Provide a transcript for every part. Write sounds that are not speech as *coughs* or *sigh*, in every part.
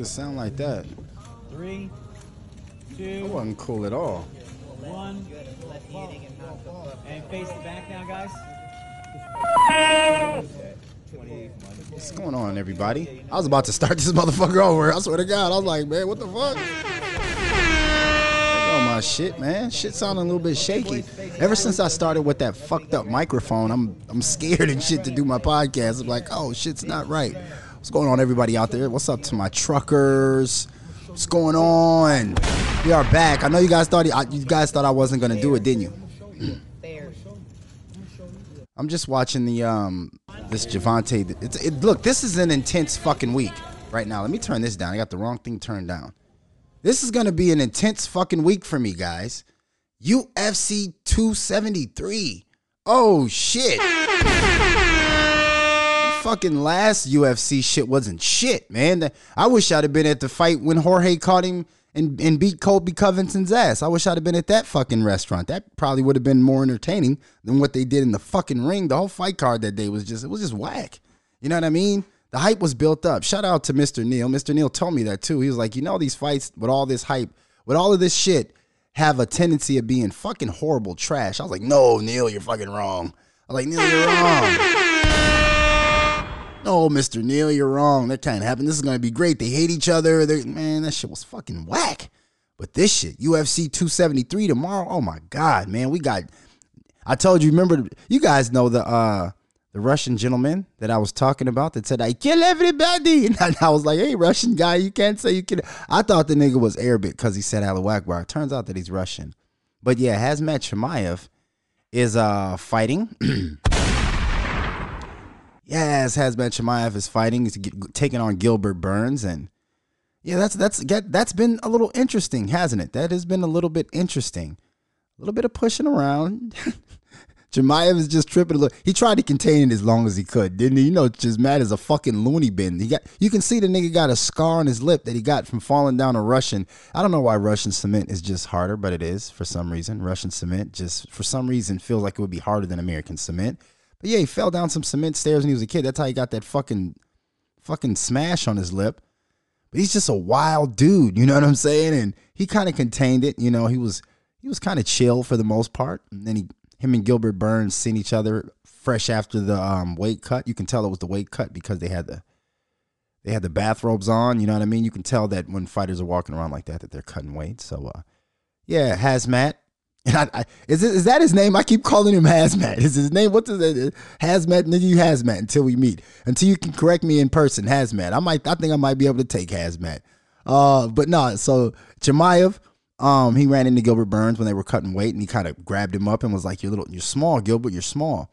it sound like that? Three, That wasn't cool at all. one. And face the back now, guys. What's going on, everybody? I was about to start this *laughs* motherfucker over. I swear to God, I was like, man, what the fuck? Oh my shit, man. Shit sounding a little bit shaky. Ever since I started with that fucked up microphone, I'm I'm scared and shit to do my podcast. I'm like, oh, shit's not right. What's going on, everybody out there? What's up to my truckers? What's going on? We are back. I know you guys thought you guys thought I wasn't gonna do it, didn't you? I'm just watching the um this Javante. It's it, look. This is an intense fucking week right now. Let me turn this down. I got the wrong thing turned down. This is gonna be an intense fucking week for me, guys. UFC 273. Oh shit. Fucking last UFC shit wasn't shit, man. I wish I'd have been at the fight when Jorge caught him and, and beat Colby Covington's ass. I wish I'd have been at that fucking restaurant. That probably would have been more entertaining than what they did in the fucking ring. The whole fight card that day was just it was just whack. You know what I mean? The hype was built up. Shout out to Mr. Neil. Mr. Neil told me that too. He was like, you know, these fights with all this hype, with all of this shit, have a tendency of being fucking horrible trash. I was like, no, Neil, you're fucking wrong. I was like, Neil, you're wrong. No, Mr. Neil, you're wrong. That can't happen. This is gonna be great. They hate each other. They're, man, that shit was fucking whack. But this shit, UFC 273 tomorrow. Oh my god, man, we got. I told you. Remember, you guys know the uh the Russian gentleman that I was talking about that said I kill everybody, *laughs* and I was like, hey, Russian guy, you can't say you kill. I thought the nigga was Arabic because he said Allahu Akbar. Turns out that he's Russian. But yeah, Hazmat Chimaev is uh fighting. *clears throat* Yes, Hazmat Chimaev is fighting. He's taking on Gilbert Burns, and yeah, that's that's that's been a little interesting, hasn't it? That has been a little bit interesting. A little bit of pushing around. *laughs* Chimaev is just tripping a little. He tried to contain it as long as he could, didn't he? You know, just mad as a fucking loony bin. He got you can see the nigga got a scar on his lip that he got from falling down a Russian. I don't know why Russian cement is just harder, but it is for some reason. Russian cement just for some reason feels like it would be harder than American cement. But yeah, he fell down some cement stairs when he was a kid. That's how he got that fucking fucking smash on his lip. But he's just a wild dude, you know what I'm saying? And he kind of contained it, you know, he was he was kind of chill for the most part. And then he him and Gilbert Burns seen each other fresh after the um, weight cut. You can tell it was the weight cut because they had the they had the bathrobes on, you know what I mean? You can tell that when fighters are walking around like that that they're cutting weight. So uh yeah, Hazmat and I, I, is it, is that his name? I keep calling him Hazmat. Is his name? What's his Hazmat? Nigga, you Hazmat until we meet. Until you can correct me in person, Hazmat. I might. I think I might be able to take Hazmat. Uh, but no. So Chimaev, um, he ran into Gilbert Burns when they were cutting weight, and he kind of grabbed him up and was like, "You're little. You're small, Gilbert. You're small."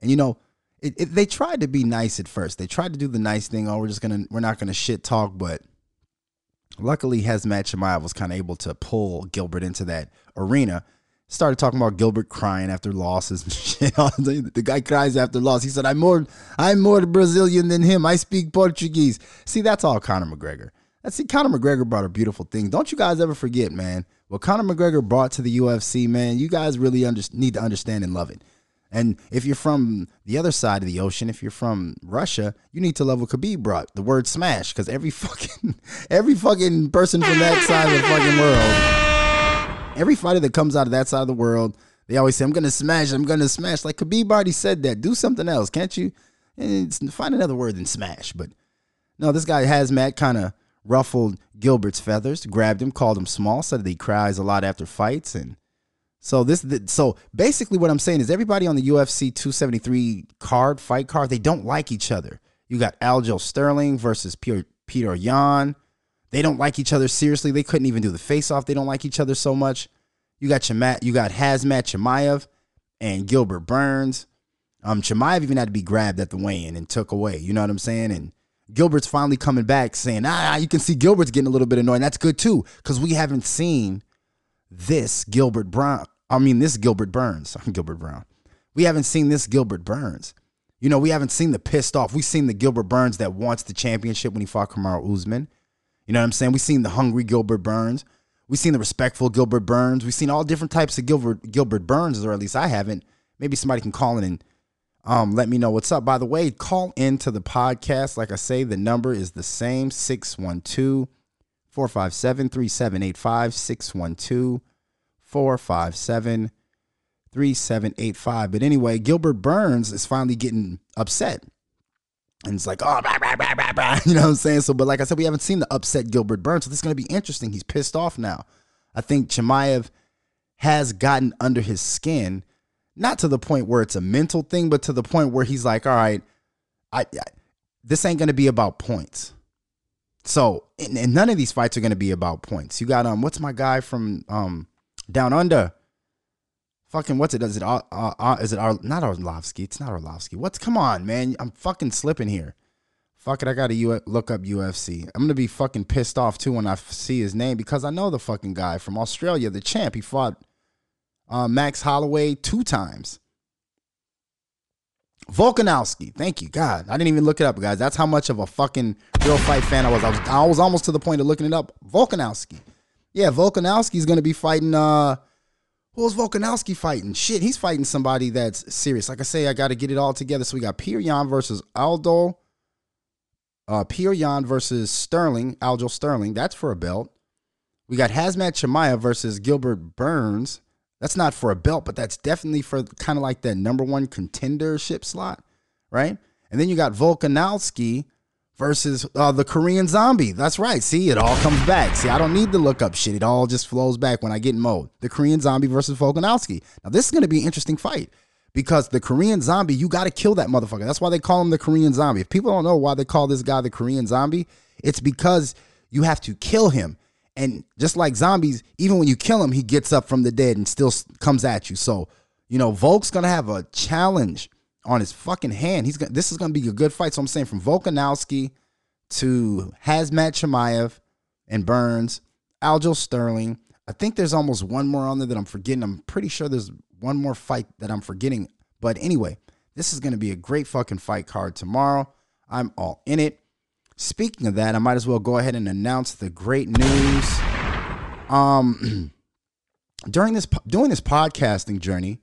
And you know, it, it, they tried to be nice at first. They tried to do the nice thing. Oh, we're just gonna. We're not gonna shit talk, but. Luckily, Hazmat Chimaev was kind of able to pull Gilbert into that arena. Started talking about Gilbert crying after losses and *laughs* shit. the guy cries after loss. He said, "I'm more, I'm more Brazilian than him. I speak Portuguese." See, that's all Conor McGregor. That's see, Conor McGregor brought a beautiful thing. Don't you guys ever forget, man? What Conor McGregor brought to the UFC, man. You guys really under, need to understand and love it. And if you're from the other side of the ocean, if you're from Russia, you need to love what Khabib brought, the word smash, because every *laughs* fucking every fucking person from that side of the fucking world, every fighter that comes out of that side of the world, they always say, I'm gonna smash, I'm gonna smash. Like Khabib already said that. Do something else, can't you? And find another word than smash. But no, this guy Hazmat kind of ruffled Gilbert's feathers, grabbed him, called him small, said that he cries a lot after fights, and so this, so basically, what I'm saying is everybody on the UFC 273 card, fight card, they don't like each other. You got Aljo Sterling versus Peter, Peter Yan. They don't like each other seriously. They couldn't even do the face off. They don't like each other so much. You got Chamat, you got Hazmat Chimaev and Gilbert Burns. Um, Chimaev even had to be grabbed at the weigh-in and took away. You know what I'm saying? And Gilbert's finally coming back saying, ah, you can see Gilbert's getting a little bit annoyed. That's good too, because we haven't seen this Gilbert Brown. I mean, this Gilbert Burns. I'm *laughs* Gilbert Brown. We haven't seen this Gilbert Burns. You know, we haven't seen the pissed off. We've seen the Gilbert Burns that wants the championship when he fought Kamaru Usman. You know what I'm saying? We've seen the hungry Gilbert Burns. We've seen the respectful Gilbert Burns. We've seen all different types of Gilbert Gilbert Burns, or at least I haven't. Maybe somebody can call in and Um, let me know what's up. By the way, call into the podcast. Like I say, the number is the same 612 457 3785. 612 457 3785. But anyway, Gilbert Burns is finally getting upset. And it's like, oh, blah, blah, blah, blah, blah. *laughs* you know what I'm saying? So, but like I said, we haven't seen the upset Gilbert Burns. So this is going to be interesting. He's pissed off now. I think Chimaev has gotten under his skin, not to the point where it's a mental thing, but to the point where he's like, all right, I, I this ain't going to be about points. So, and, and none of these fights are going to be about points. You got um, what's my guy from um down under? Fucking what's it? Is it uh, uh, is it Ar- not Arlovsky? It's not Arlovsky. What's come on, man? I'm fucking slipping here. Fuck it, I gotta U- look up UFC. I'm gonna be fucking pissed off too when I f- see his name because I know the fucking guy from Australia, the champ. He fought uh, Max Holloway two times. Volkanovski, thank you, God. I didn't even look it up, guys. That's how much of a fucking real fight fan I was. I was, I was almost to the point of looking it up. Volkanovski, yeah, Volkanovski's gonna be fighting. uh Who's Volkanovski fighting? Shit, he's fighting somebody that's serious. Like I say, I got to get it all together. So we got Yan versus Aldo. Uh, Yan versus Sterling, Aljo Sterling. That's for a belt. We got Hazmat Chimaev versus Gilbert Burns. That's not for a belt, but that's definitely for kind of like that number one contendership slot, right? And then you got Volkanovski versus uh, the Korean Zombie. That's right. See, it all comes back. See, I don't need to look up shit. It all just flows back when I get in mode. The Korean Zombie versus Volkanovski. Now, this is going to be an interesting fight because the Korean Zombie, you got to kill that motherfucker. That's why they call him the Korean Zombie. If people don't know why they call this guy the Korean Zombie, it's because you have to kill him. And just like zombies, even when you kill him, he gets up from the dead and still comes at you. So, you know, Volk's to have a challenge on his fucking hand. He's gonna, this is to be a good fight. So I'm saying from Volkanovski to Hazmat Chimaev and Burns, Aljo Sterling. I think there's almost one more on there that I'm forgetting. I'm pretty sure there's one more fight that I'm forgetting. But anyway, this is going to be a great fucking fight card tomorrow. I'm all in it. Speaking of that, I might as well go ahead and announce the great news. Um, *clears throat* during this doing this podcasting journey,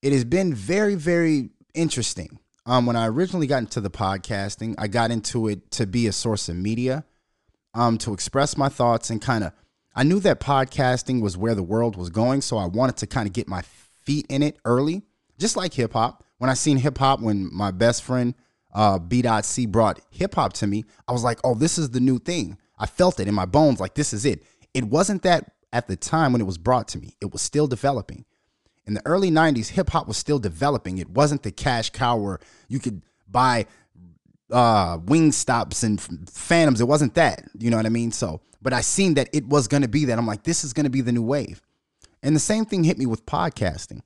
it has been very, very interesting. Um, when I originally got into the podcasting, I got into it to be a source of media, um, to express my thoughts and kind of. I knew that podcasting was where the world was going, so I wanted to kind of get my feet in it early, just like hip hop. When I seen hip hop, when my best friend uh, B.C brought hip hop to me, I was like, oh, this is the new thing. I felt it in my bones, like this is it. It wasn't that at the time when it was brought to me. It was still developing. In the early 90s, hip hop was still developing. It wasn't the cash cow where you could buy uh wing stops and phantoms. It wasn't that. You know what I mean? So, but I seen that it was gonna be that. I'm like, this is gonna be the new wave. And the same thing hit me with podcasting.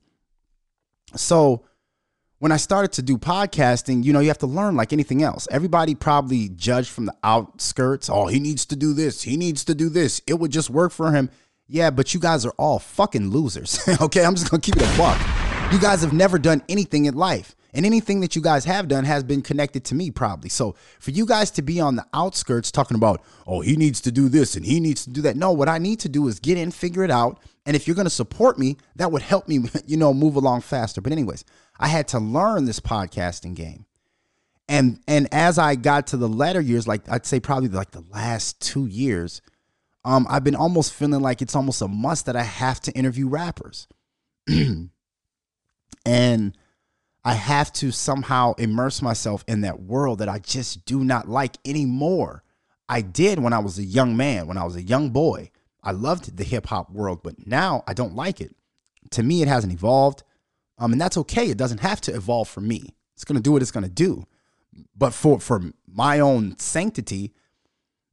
So when I started to do podcasting, you know, you have to learn like anything else. Everybody probably judged from the outskirts. Oh, he needs to do this. He needs to do this. It would just work for him. Yeah, but you guys are all fucking losers. *laughs* okay, I'm just gonna keep it a buck. You guys have never done anything in life. And anything that you guys have done has been connected to me, probably. So for you guys to be on the outskirts talking about, oh, he needs to do this and he needs to do that. No, what I need to do is get in, figure it out. And if you're going to support me, that would help me, *laughs* you know, move along faster. But, anyways, I had to learn this podcasting game. And and as I got to the latter years, like I'd say probably like the last two years, um, I've been almost feeling like it's almost a must that I have to interview rappers. *clears throat* and I have to somehow immerse myself in that world that I just do not like anymore. I did when I was a young man, when I was a young boy. I loved the hip hop world, but now I don't like it. To me, it hasn't evolved. Um, and that's okay. It doesn't have to evolve for me. It's gonna do what it's gonna do. But for for my own sanctity,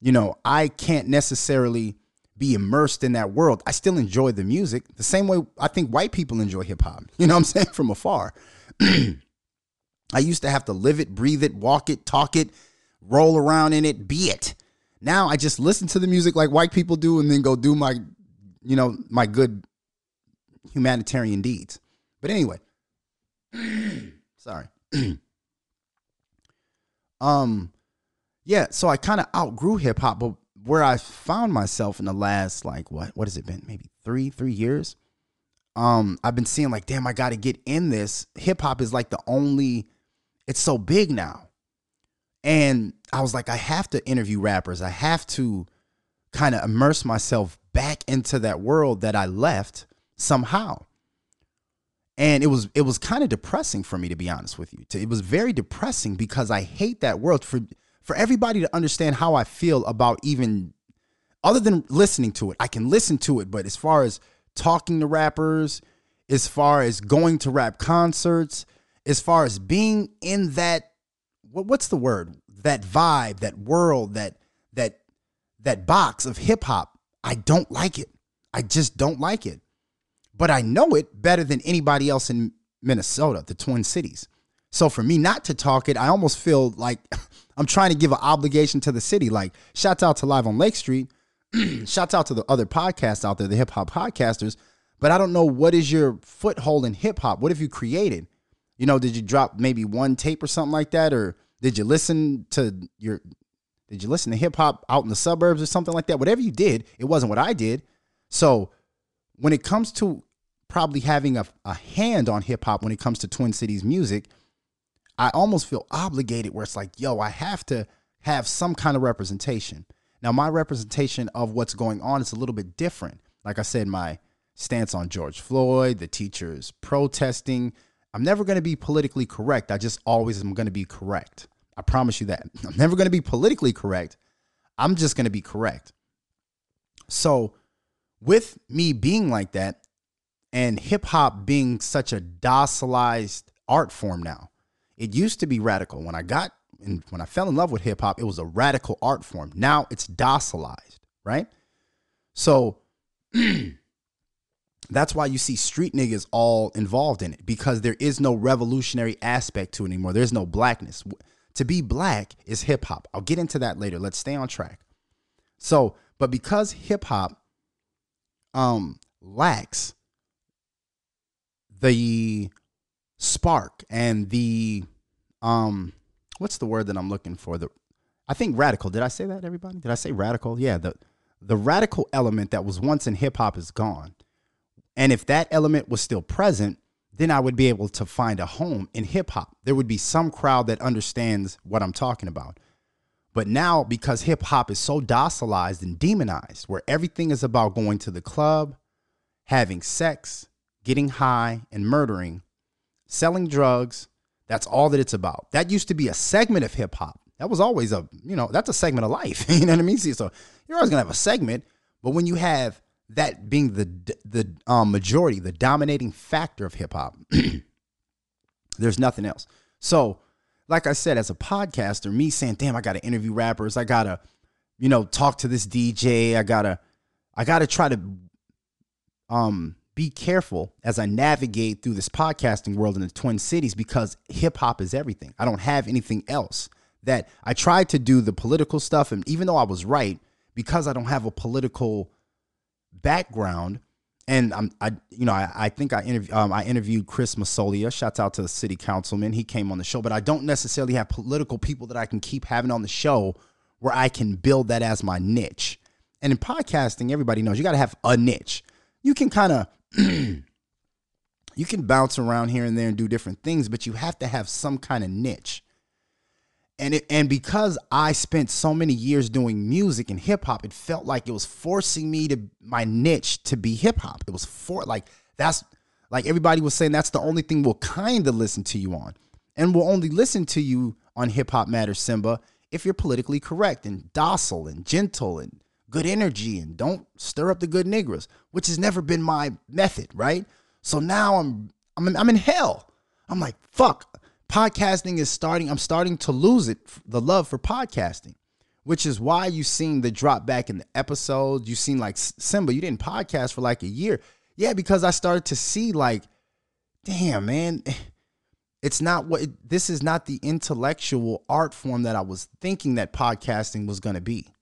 you know, I can't necessarily be immersed in that world. I still enjoy the music the same way I think white people enjoy hip hop. *laughs* You know what I'm saying? From afar. *clears throat* I used to have to live it, breathe it, walk it, talk it, roll around in it, be it. Now I just listen to the music like white people do and then go do my, you know, my good humanitarian deeds. But anyway, *gasps* sorry. *clears throat* um, yeah, so I kind of outgrew hip hop, but where I found myself in the last like what what has it been? Maybe three three years. um I've been seeing like, damn, I got to get in this. Hip hop is like the only. It's so big now, and I was like, I have to interview rappers. I have to kind of immerse myself back into that world that I left somehow. And it was it was kind of depressing for me to be honest with you. It was very depressing because I hate that world for for everybody to understand how I feel about even other than listening to it. I can listen to it, but as far as talking to rappers, as far as going to rap concerts, as far as being in that what, what's the word? That vibe, that world, that that that box of hip hop, I don't like it. I just don't like it. But I know it better than anybody else in Minnesota, the Twin Cities. So for me not to talk it, I almost feel like *laughs* I'm trying to give an obligation to the city. Like, shouts out to Live on Lake Street. *clears throat* shouts out to the other podcasts out there, the hip hop podcasters. But I don't know what is your foothold in hip hop? What have you created? You know, did you drop maybe one tape or something like that? Or did you listen to your did you listen to hip hop out in the suburbs or something like that? Whatever you did, it wasn't what I did. So when it comes to probably having a, a hand on hip hop when it comes to Twin Cities music, I almost feel obligated where it's like, yo, I have to have some kind of representation. Now, my representation of what's going on is a little bit different. Like I said, my stance on George Floyd, the teachers protesting. I'm never going to be politically correct. I just always am going to be correct. I promise you that. *laughs* I'm never going to be politically correct. I'm just going to be correct. So, with me being like that and hip hop being such a docilized art form now, it used to be radical. When I got and when I fell in love with hip hop, it was a radical art form. Now it's docilized, right? So *clears throat* that's why you see street niggas all involved in it because there is no revolutionary aspect to it anymore. There's no blackness. To be black is hip hop. I'll get into that later. Let's stay on track. So, but because hip hop um lacks the spark and the um what's the word that I'm looking for? The I think radical. Did I say that everybody? Did I say radical? Yeah, the the radical element that was once in hip hop is gone. And if that element was still present, then I would be able to find a home in hip hop. There would be some crowd that understands what I'm talking about. But now, because hip hop is so docilized and demonized, where everything is about going to the club, having sex, getting high, and murdering, selling drugs, that's all that it's about. That used to be a segment of hip hop. That was always a, you know, that's a segment of life. *laughs* you know what I mean? So you're always gonna have a segment, but when you have that being the the um, majority, the dominating factor of hip hop, *clears throat* there's nothing else. So, like I said, as a podcaster, me saying, "Damn, I got to interview rappers. I gotta, you know, talk to this DJ. I gotta, I gotta try to, um, be careful as I navigate through this podcasting world in the Twin Cities because hip hop is everything. I don't have anything else. That I tried to do the political stuff, and even though I was right, because I don't have a political background, and I'm, I, you know, I, I think I interviewed, um, I interviewed Chris Masolia. Shouts out to the city councilman. He came on the show, but I don't necessarily have political people that I can keep having on the show where I can build that as my niche. And in podcasting, everybody knows you got to have a niche. You can kind of *clears throat* you can bounce around here and there and do different things, but you have to have some kind of niche. And it, and because I spent so many years doing music and hip hop, it felt like it was forcing me to my niche to be hip hop. It was for like that's like everybody was saying that's the only thing we'll kind of listen to you on. And we'll only listen to you on Hip Hop Matters Simba if you're politically correct and docile and gentle and good energy and don't stir up the good niggers, which has never been my method, right? So now I'm I'm in, I'm in hell. I'm like, fuck. Podcasting is starting. I'm starting to lose it, the love for podcasting, which is why you seen the drop back in the episodes. You seen like Simba, you didn't podcast for like a year. Yeah, because I started to see like, damn man, eh, it's not what it, this is not the intellectual art form that I was thinking that podcasting was going to be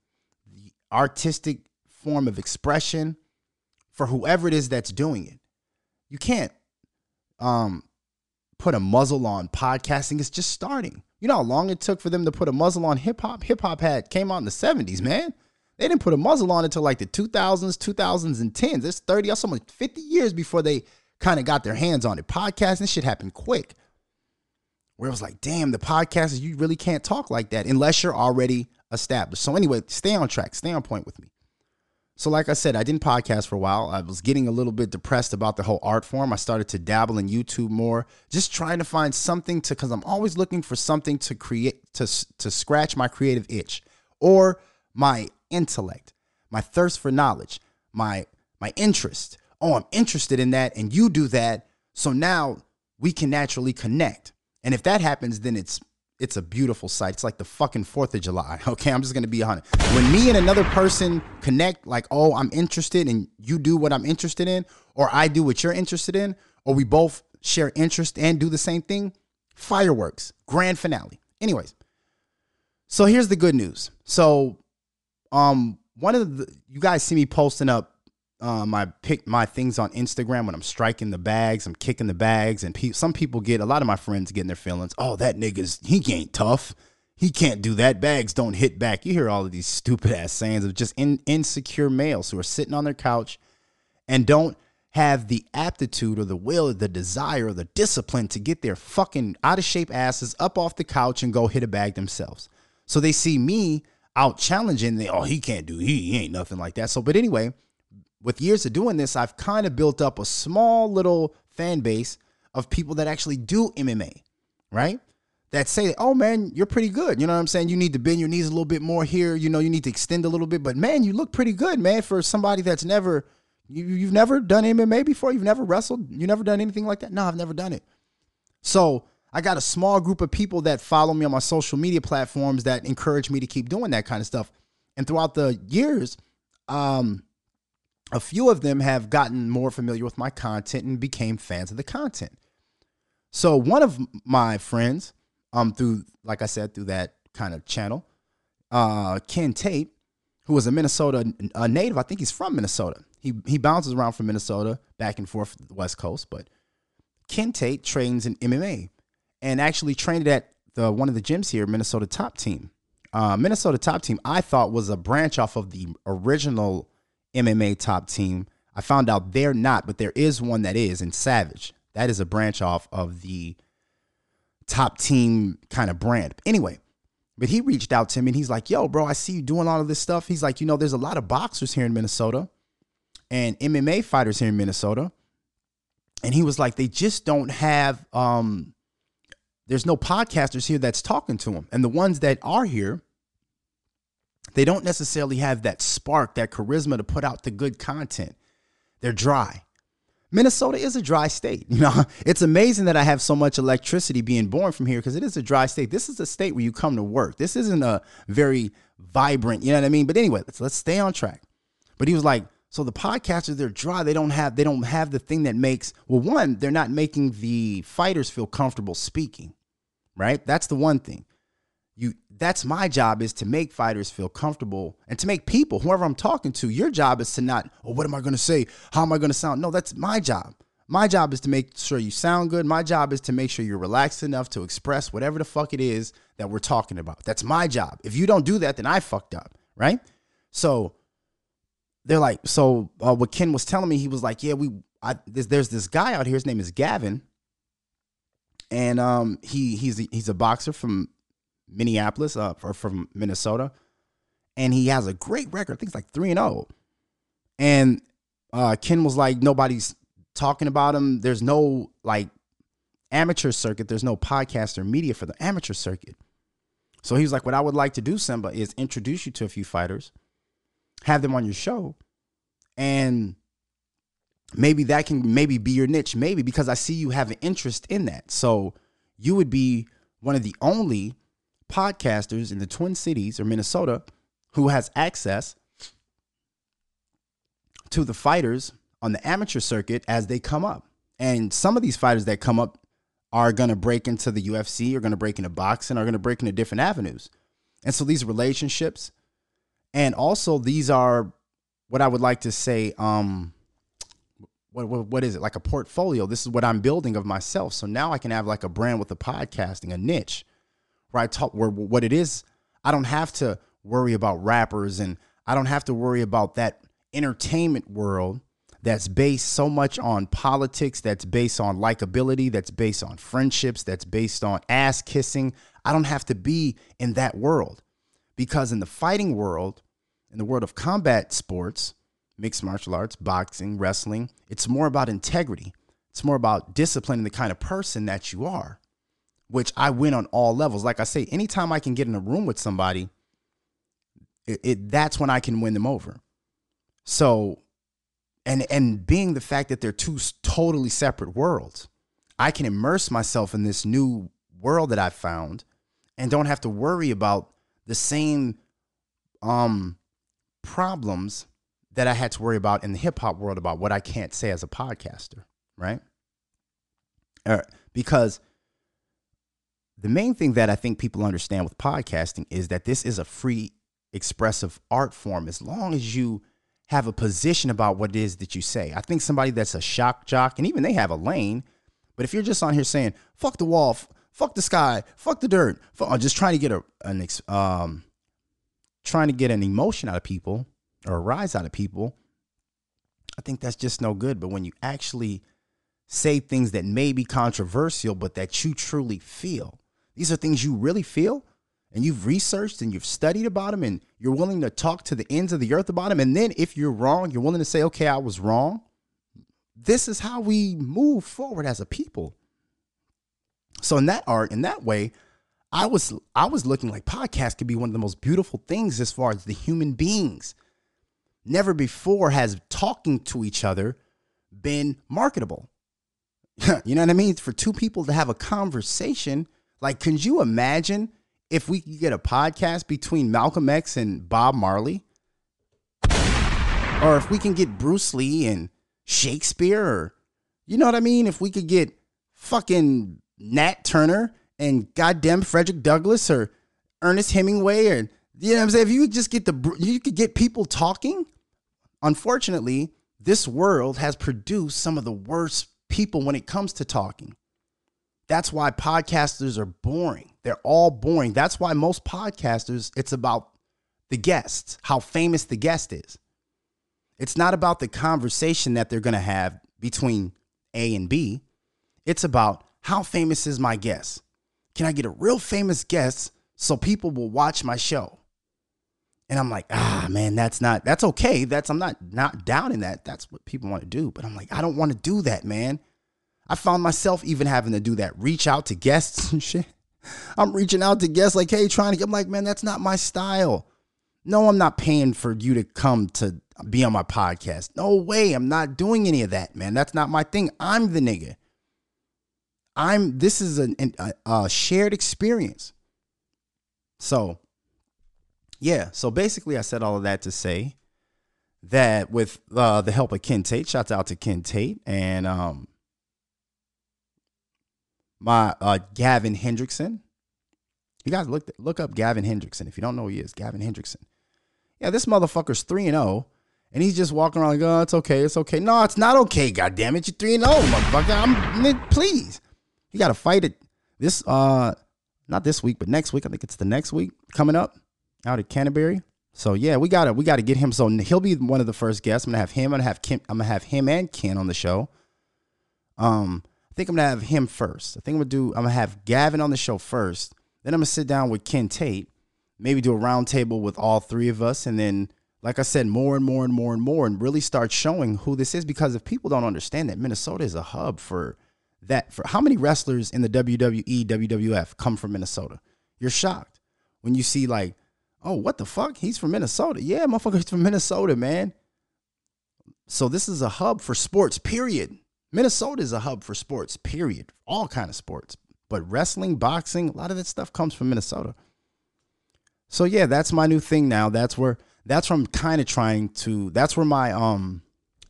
artistic form of expression for whoever it is that's doing it. You can't um, put a muzzle on podcasting. It's just starting. You know how long it took for them to put a muzzle on hip hop? Hip hop had came out in the 70s, man. They didn't put a muzzle on until like the 2000s, 2010s. It's 30, that's almost 50 years before they kind of got their hands on it. Podcasting, shit happened quick. Where it was like, damn, the podcasters, you really can't talk like that unless you're already established. So anyway, stay on track, stay on point with me. So, like I said, I didn't podcast for a while. I was getting a little bit depressed about the whole art form. I started to dabble in YouTube more, just trying to find something to, because I'm always looking for something to create, to, to scratch my creative itch or my intellect, my thirst for knowledge, my, my interest. Oh, I'm interested in that, and you do that. So now we can naturally connect. And if that happens, then it's it's a beautiful sight. It's like the fucking 4th of July. *laughs* Okay, I'm just gonna be honest. When me and another person connect, like, oh, I'm interested and you do what I'm interested in, or I do what you're interested in, or we both share interest and do the same thing, fireworks, grand finale. Anyways, so here's the good news. So, um, one of the you guys see me posting up uh, my pick my things on Instagram when I'm striking the bags, I'm kicking the bags, and pe- some people get a lot of my friends getting their feelings. Oh, that nigga's he ain't tough. He can't do that. Bags don't hit back. You hear all of these stupid ass sayings of just in, insecure males who are sitting on their couch and don't have the aptitude or the will or the desire or the discipline to get their fucking out of shape asses up off the couch and go hit a bag themselves. So they see me out challenging. They oh he can't do he, he ain't nothing like that. So but anyway with years of doing this, I've kind of built up a small little fan base of people that actually do MMA, right? That say, oh man, you're pretty good. You know what I'm saying? You need to bend your knees a little bit more here. You know, you need to extend a little bit. But man, you look pretty good, man, for somebody that's never, you, you've never done MMA before. You've never wrestled. You've never done anything like that. No, I've never done it. So I got a small group of people that follow me on my social media platforms that encourage me to keep doing that kind of stuff. And throughout the years, um, a few of them have gotten more familiar with my content and became fans of the content. So one of my friends, um, through like I said, through that kind of channel, uh, Ken Tate, who was a Minnesota a native, I think he's from Minnesota. He he bounces around from Minnesota back and forth the West Coast, but Ken Tate trains in MMA and actually trained at the one of the gyms here, Minnesota Top Team. Uh, Minnesota Top Team, I thought was a branch off of the original MMA top team. I found out they're not, but there is one that is in Savage. That is a branch off of the top team kind of brand. Anyway, but he reached out to me and he's like, yo, bro, I see you doing all of this stuff. He's like, you know, there's a lot of boxers here in Minnesota and MMA fighters here in Minnesota. And he was like, they just don't have, um, there's no podcasters here that's talking to them. And the ones that are here, they don't necessarily have that spark, that charisma to put out the good content. They're dry. Minnesota is a dry state. *laughs* You know, it's amazing that I have so much electricity being born from here because it is a dry state. This is a state where you come to work. This isn't a very vibrant, you know what I mean? But anyway, let's let's stay on track. But he was like, so the podcasters, they're dry. They don't have they don't have the thing that makes well, one, they're not making the fighters feel comfortable speaking. Right? That's the one thing that's my job is to make fighters feel comfortable and to make people whoever i'm talking to your job is to not oh what am i going to say? How am i going to sound? No that's my job. My job is to make sure you sound good. My job is to make sure you're relaxed enough to express whatever the fuck it is that we're talking about. That's my job. If you don't do that then i fucked up right? So they're like so uh, what ken was telling me he was like yeah we I, there's, there's this guy out here his name is gavin and um, he he's he's a boxer from Minneapolis, uh, or from Minnesota, and he has a great record. I think it's like three and zero. Oh. And uh, Ken was like, nobody's talking about him. There's no like amateur circuit. There's no podcast or media for the amateur circuit. So he was like, what I would like to do, Simba, is introduce you to a few fighters, have them on your show, and maybe that can maybe be your niche, maybe because I see you have an interest in that. So you would be one of the only podcasters in the Twin Cities or Minnesota who has access to the fighters on the amateur circuit as they come up. And some of these fighters that come up are going to break into the UFC, are going to break into boxing, are going to break into different avenues. And so these relationships and also these are what I would like to say um what, what, what is it like a portfolio this is what i'm building of myself so now i can have like a brand with a podcasting a niche where I talk where what it is, I don't have to worry about rappers and I don't have to worry about that entertainment world that's based so much on politics, that's based on likability, that's based on friendships, that's based on ass kissing. I don't have to be in that world because in the fighting world, in the world of combat sports, mixed martial arts, boxing, wrestling, it's more about integrity. It's more about disciplining the kind of person that you are, which I win on all levels. Like I say, anytime I can get in a room with somebody, it, it that's when I can win them over. So, and and being the fact that they're two totally separate worlds, I can immerse myself in this new world that I've found, and don't have to worry about the same um problems that I had to worry about in the hip hop world about what I can't say as a podcaster, right? Uh, because the main thing that I think people understand with podcasting is that this is a free expressive art form as long as you have a position about what it is that you say. I think somebody that's a shock jock, and even they have a lane, but if you're just on here saying, fuck the wall, f- fuck the sky, fuck the dirt, just trying to get a, an, um, trying to get an emotion out of people or a rise out of people, I think that's just no good. But when you actually say things that may be controversial, but that you truly feel, these are things you really feel, and you've researched and you've studied about them, and you're willing to talk to the ends of the earth about them. And then if you're wrong, you're willing to say, okay, I was wrong. This is how we move forward as a people. So in that art, in that way, I was I was looking like podcast could be one of the most beautiful things as far as the human beings. Never before has talking to each other been marketable. *laughs* you know what I mean? For two people to have a conversation, like, can you imagine if we could get a podcast between Malcolm X and Bob Marley? Or if we can get Bruce Lee and Shakespeare, or you know what I mean? If we could get fucking Nat Turner and goddamn Frederick Douglass or Ernest Hemingway or you know what I'm saying? If you could just get the you could get people talking. Unfortunately, this world has produced some of the worst people when it comes to talking. That's why podcasters are boring. They're all boring. That's why most podcasters, it's about the guests, how famous the guest is. It's not about the conversation that they're going to have between A and B. It's about how famous is my guest? Can I get a real famous guest so people will watch my show? And I'm like, ah, man, that's not, that's okay. That's, I'm not, not down in that. That's what people want to do. But I'm like, I don't want to do that, man. I found myself even having to do that, reach out to guests *laughs* and shit. I'm reaching out to guests like, hey, trying to get, I'm like, man, that's not my style. No, I'm not paying for you to come to be on my podcast. No way. I'm not doing any of that, man. That's not my thing. I'm the nigga. I'm this is an, a, a shared experience. So, yeah. So basically, I said all of that to say that with uh, the help of Ken Tate, shouts out to Ken Tate and um, my uh, Gavin Hendrickson. You guys look look up Gavin Hendrickson if you don't know who he is. Gavin Hendrickson. Yeah, this motherfucker's three and zero, oh, and he's just walking around like, oh, it's okay, it's okay. No, it's not okay. God damn it, you're three and zero, oh, motherfucker. I'm please. You got to fight it this uh not this week, but next week. I think it's the next week coming up out at Canterbury. So yeah, we gotta we gotta get him. So he'll be one of the first guests. I'm gonna have him. I'm gonna have Kim. I'm gonna have him and Ken on the show. Um, I think I'm gonna have him first. I think I'm gonna do. I'm gonna have Gavin on the show first. Then I'm gonna sit down with Ken Tate. Maybe do a roundtable with all three of us, and then, like I said, more and more and more and more, and really start showing who this is. Because if people don't understand that Minnesota is a hub for that for how many wrestlers in the WWE, WWF come from Minnesota? You're shocked when you see like, oh, what the fuck? He's from Minnesota. Yeah, motherfucker's from Minnesota, man. So this is a hub for sports, period. Minnesota is a hub for sports, period. All kind of sports. But wrestling, boxing, a lot of that stuff comes from Minnesota. So yeah, that's my new thing now. That's where that's where I'm kind of trying to that's where my um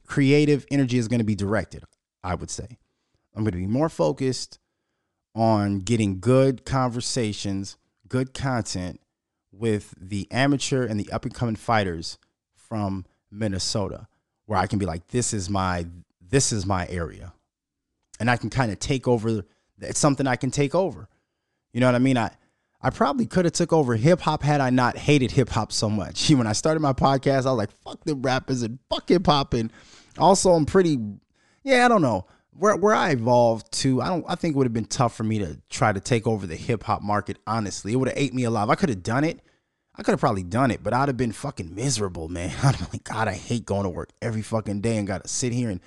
creative energy is going to be directed, I would say. I'm going to be more focused on getting good conversations, good content with the amateur and the up and coming fighters from Minnesota, where I can be like, this is my this is my area, and I can kind of take over. It's something I can take over. You know what I mean? I I probably could have took over hip hop had I not hated hip hop so much. *laughs* When I started my podcast, I was like, fuck the rappers and fuck hip hop and Also, I'm pretty. Yeah, I don't know where where I evolved to. I don't. I think it would have been tough for me to try to take over the hip hop market. Honestly, it would have ate me alive. I could have done it. I could have probably done it, but I'd have been fucking miserable, man. *laughs* I'd like, God, I hate going to work every fucking day and got to sit here and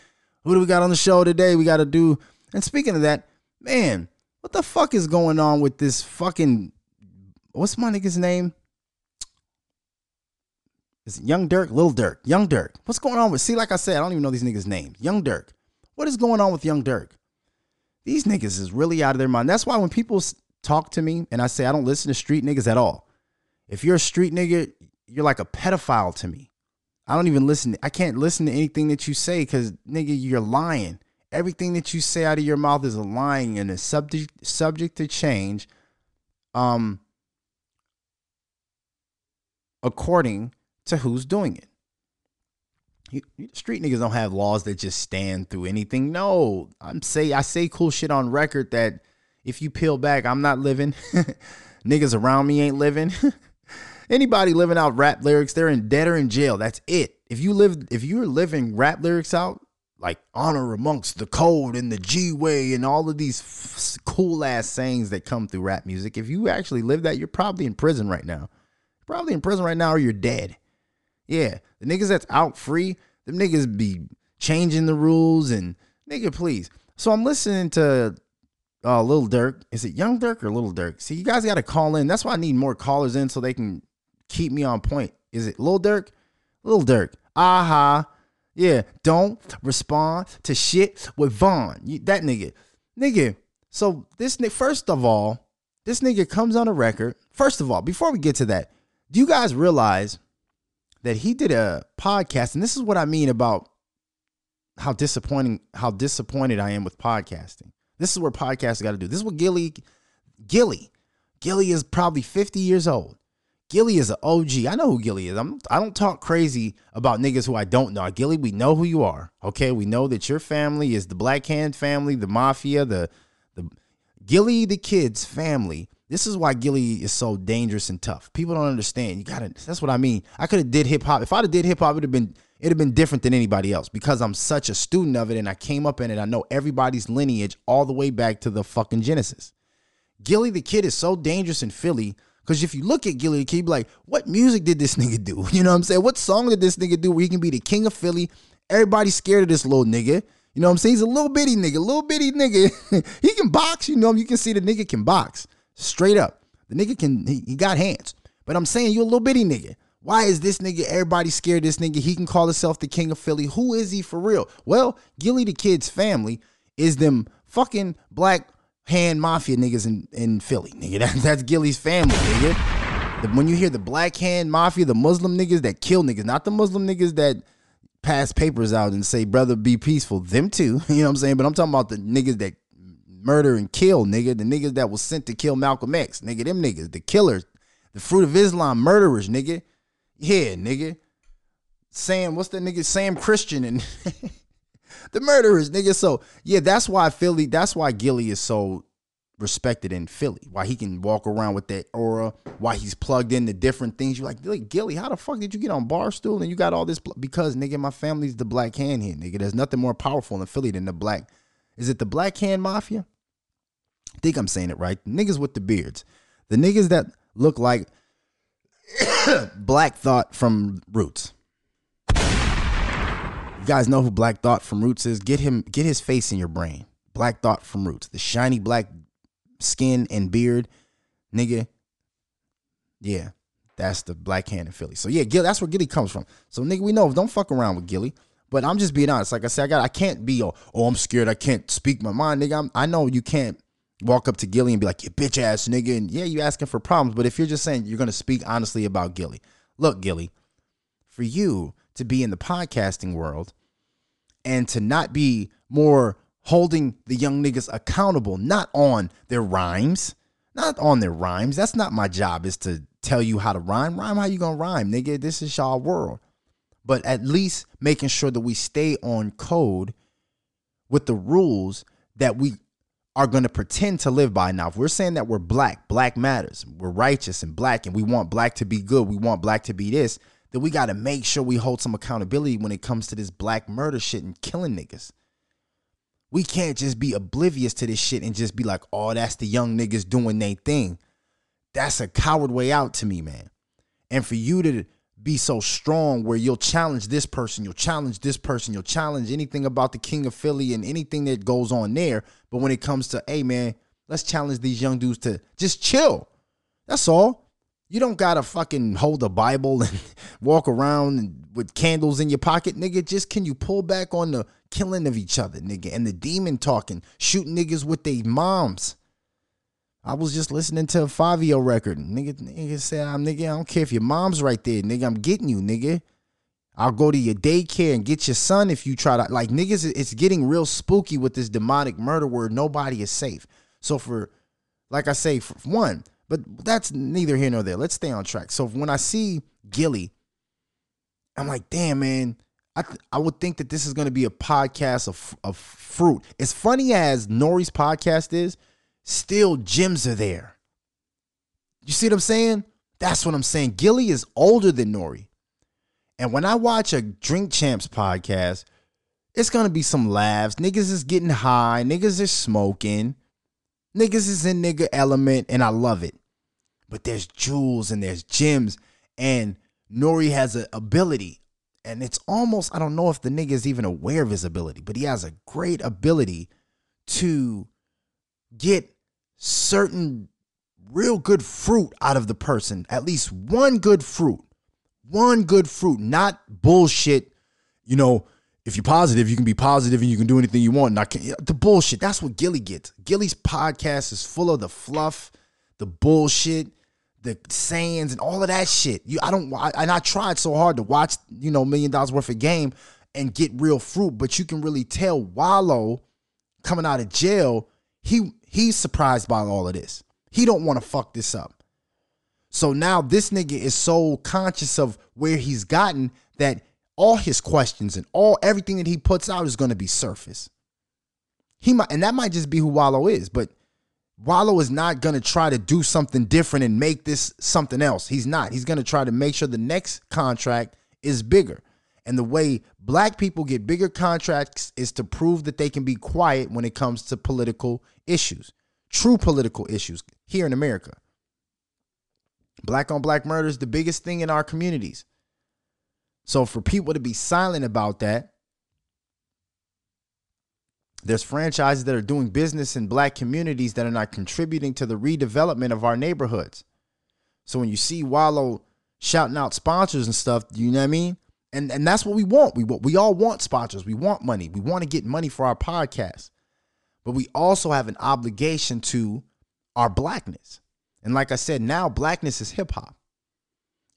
who do we got on the show today? We got to do. And speaking of that, man, what the fuck is going on with this fucking what's my nigga's name? Is it Young Durk? Little Durk. Young Durk. What's going on with see, like I said, I don't even know these niggas' names. Young Durk. What is going on with Young Durk? These niggas is really out of their mind. That's why when people talk to me and I say I don't listen to street niggas at all. If you're a street nigga, you're like a pedophile to me. I don't even listen. I can't listen to anything that you say because nigga, you're lying. Everything that you say out of your mouth is a lying and it's subject subject to change. Um, according to who's doing it. You, street niggas don't have laws that just stand through anything. No, I'm say I say cool shit on record that if you peel back, I'm not living. *laughs* niggas around me ain't living. *laughs* Anybody living out rap lyrics, they're in debt or in jail. That's it. If you live, if you're living rap lyrics out, like honor amongst the code and the G way and all of these f- cool ass sayings that come through rap music, if you actually live that, you're probably in prison right now. Probably in prison right now or you're dead. Yeah, the niggas that's out free, them niggas be changing the rules and nigga, please. So I'm listening to uh, Little Durk. Is it Young Durk or Little Durk? See, you guys got to call in. That's why I need more callers in so they can keep me on point. Is it Lil Durk? Lil Durk. Aha. Yeah. Don't respond to shit with Von. You, that nigga. Nigga. So this nigga, first of all, this nigga comes on a record. First of all, before we get to that, do you guys realize that he did a podcast? And this is what I mean about how disappointing, how disappointed I am with podcasting. This is where podcasts got to do. This is what Gillie, Gillie, Gillie is probably 50 years old. Gillie is an OG. I know who Gillie is. I'm, I don't talk crazy about niggas who I don't know. Gillie, we know who you are. Okay, we know that your family is the Black Hand family, the mafia, the the Gillie the Kid's family. This is why Gillie is so dangerous and tough. People don't understand. You gotta. That's what I mean. I could have did hip hop. If I'd have did hip hop, it'd have been it'd have been different than anybody else because I'm such a student of it and I came up in it. I know everybody's lineage all the way back to the fucking Genesis. Gillie the Kid is so dangerous in Philly because if you look at you be like, what music did this nigga do? *laughs* You know what I'm saying? What song did this nigga do where he can be the king of Philly? Everybody's scared of this little nigga. You know what I'm saying? He's a little bitty nigga, little bitty nigga. *laughs* he can box, you know. You can see the nigga can box straight up. The nigga can, he, he got hands. But I'm saying you're a little bitty nigga. Why is this nigga, everybody scared this nigga? He can call himself the king of Philly. Who is he for real? Well, Gillie the Kid's family is them fucking black hand mafia niggas in, in Philly, nigga. *laughs* That, that's Gillie's family, nigga. The, when you hear the black hand mafia, the Muslim niggas that kill niggas, not the Muslim niggas that pass papers out and say, brother, be peaceful. Them too. *laughs* You know what I'm saying? But I'm talking about the niggas that murder and kill, nigga. The niggas that was sent to kill Malcolm X, nigga. Them niggas, the killers, the fruit of Islam murderers, nigga. Yeah, nigga. Sam, what's that nigga? Sam Christian and *laughs* the murderers, nigga. So yeah, that's why Philly, that's why Gillie is so respected in Philly. Why he can walk around with that aura, why he's plugged into different things. You're like, Gillie, how the fuck did you get on Barstool and you got all this? Pl-? Because nigga, my family's the black hand here, nigga. There's nothing more powerful in Philly than the black. Is it the black hand mafia? I think I'm saying it right. Niggas with the beards. The niggas that look like *coughs* Black Thought from Roots. You guys know who Black Thought from Roots is? Get him, get his face in your brain. Black Thought from Roots. The shiny black skin and beard, nigga. Yeah, that's the black hand in Philly. So yeah, Gil, that's where Gillie comes from. So nigga, we know don't fuck around with Gillie. But I'm just being honest. Like I said, I got I can't be oh, oh I'm scared. I can't speak my mind, nigga. I'm, I know you can't walk up to Gillie and be like, you bitch ass nigga. And yeah, you asking for problems. But if you're just saying you're gonna speak honestly about Gillie, look, Gillie, for you to be in the podcasting world and to not be more holding the young niggas accountable, not on their rhymes, not on their rhymes. That's not my job, is to tell you how to rhyme. Rhyme how you gonna rhyme, nigga. This is y'all world. But at least making sure that we stay on code with the rules that we are going to pretend to live by. Now, if we're saying that we're black, black matters, we're righteous and black, and we want black to be good, we want black to be this, we got to make sure we hold some accountability when it comes to this black murder shit and killing niggas. We can't just be oblivious to this shit and just be like, oh, that's the young niggas doing their thing. That's a coward way out to me, man. And for you to be so strong where you'll challenge this person, you'll challenge this person, you'll challenge anything about the King of Philly and anything that goes on there. But when it comes to, hey, man, let's challenge these young dudes to just chill. That's all. You don't gotta fucking hold a Bible *laughs* and walk around with candles in your pocket, nigga. Just can you pull back on the killing of each other, nigga, and the demon talking, shooting niggas with their moms. I was just listening to a Fivio record. Nigga, nigga said, I'm ah, nigga, I don't care if your mom's right there, nigga. I'm getting you, nigga. I'll go to your daycare and get your son if you try to like niggas. It's getting real spooky with this demonic murder where nobody is safe. So for, like I say, for one, but that's neither here nor there. Let's stay on track. So when I see Gillie, I'm like, damn, man. I th- I would think that this is going to be a podcast of of fruit. As funny as Nori's podcast is, still gems are there. You see what I'm saying? That's what I'm saying. Gillie is older than Nori. And when I watch a Drink Champs podcast, it's gonna be some laughs. Niggas is getting high. Niggas is smoking. Niggas is in nigga element, and I love it. But there's jewels and there's gems, and Nori has an ability, and it's almost I don't know if the nigga is even aware of his ability, but he has a great ability to get certain real good fruit out of the person. At least one good fruit. One good fruit, not bullshit. You know, if you're positive, you can be positive and you can do anything you want. And I can the bullshit. That's what Gillie gets. Gillie's podcast is full of the fluff, the bullshit, the sayings, and all of that shit. You, I don't. I, and I tried so hard to watch, you know, million dollars worth of game and get real fruit, but you can really tell Wallo coming out of jail. He he's surprised by all of this. He don't want to fuck this up. So now this nigga is so conscious of where he's gotten that all his questions and all everything that he puts out is going to be surface. He might, and that might just be who Wallo is, but Wallo is not going to try to do something different and make this something else. He's not. He's going to try to make sure the next contract is bigger. And the way black people get bigger contracts is to prove that they can be quiet when it comes to political issues, true political issues here in America. Black on black murder is the biggest thing in our communities. So for people to be silent about that, there's franchises that are doing business in black communities that are not contributing to the redevelopment of our neighborhoods. So when you see Wallo shouting out sponsors and stuff, you know what I mean? And and that's what we want. We we all want sponsors. We want money. We want to get money for our podcast. But we also have an obligation to our blackness. And like I said, now blackness is hip hop.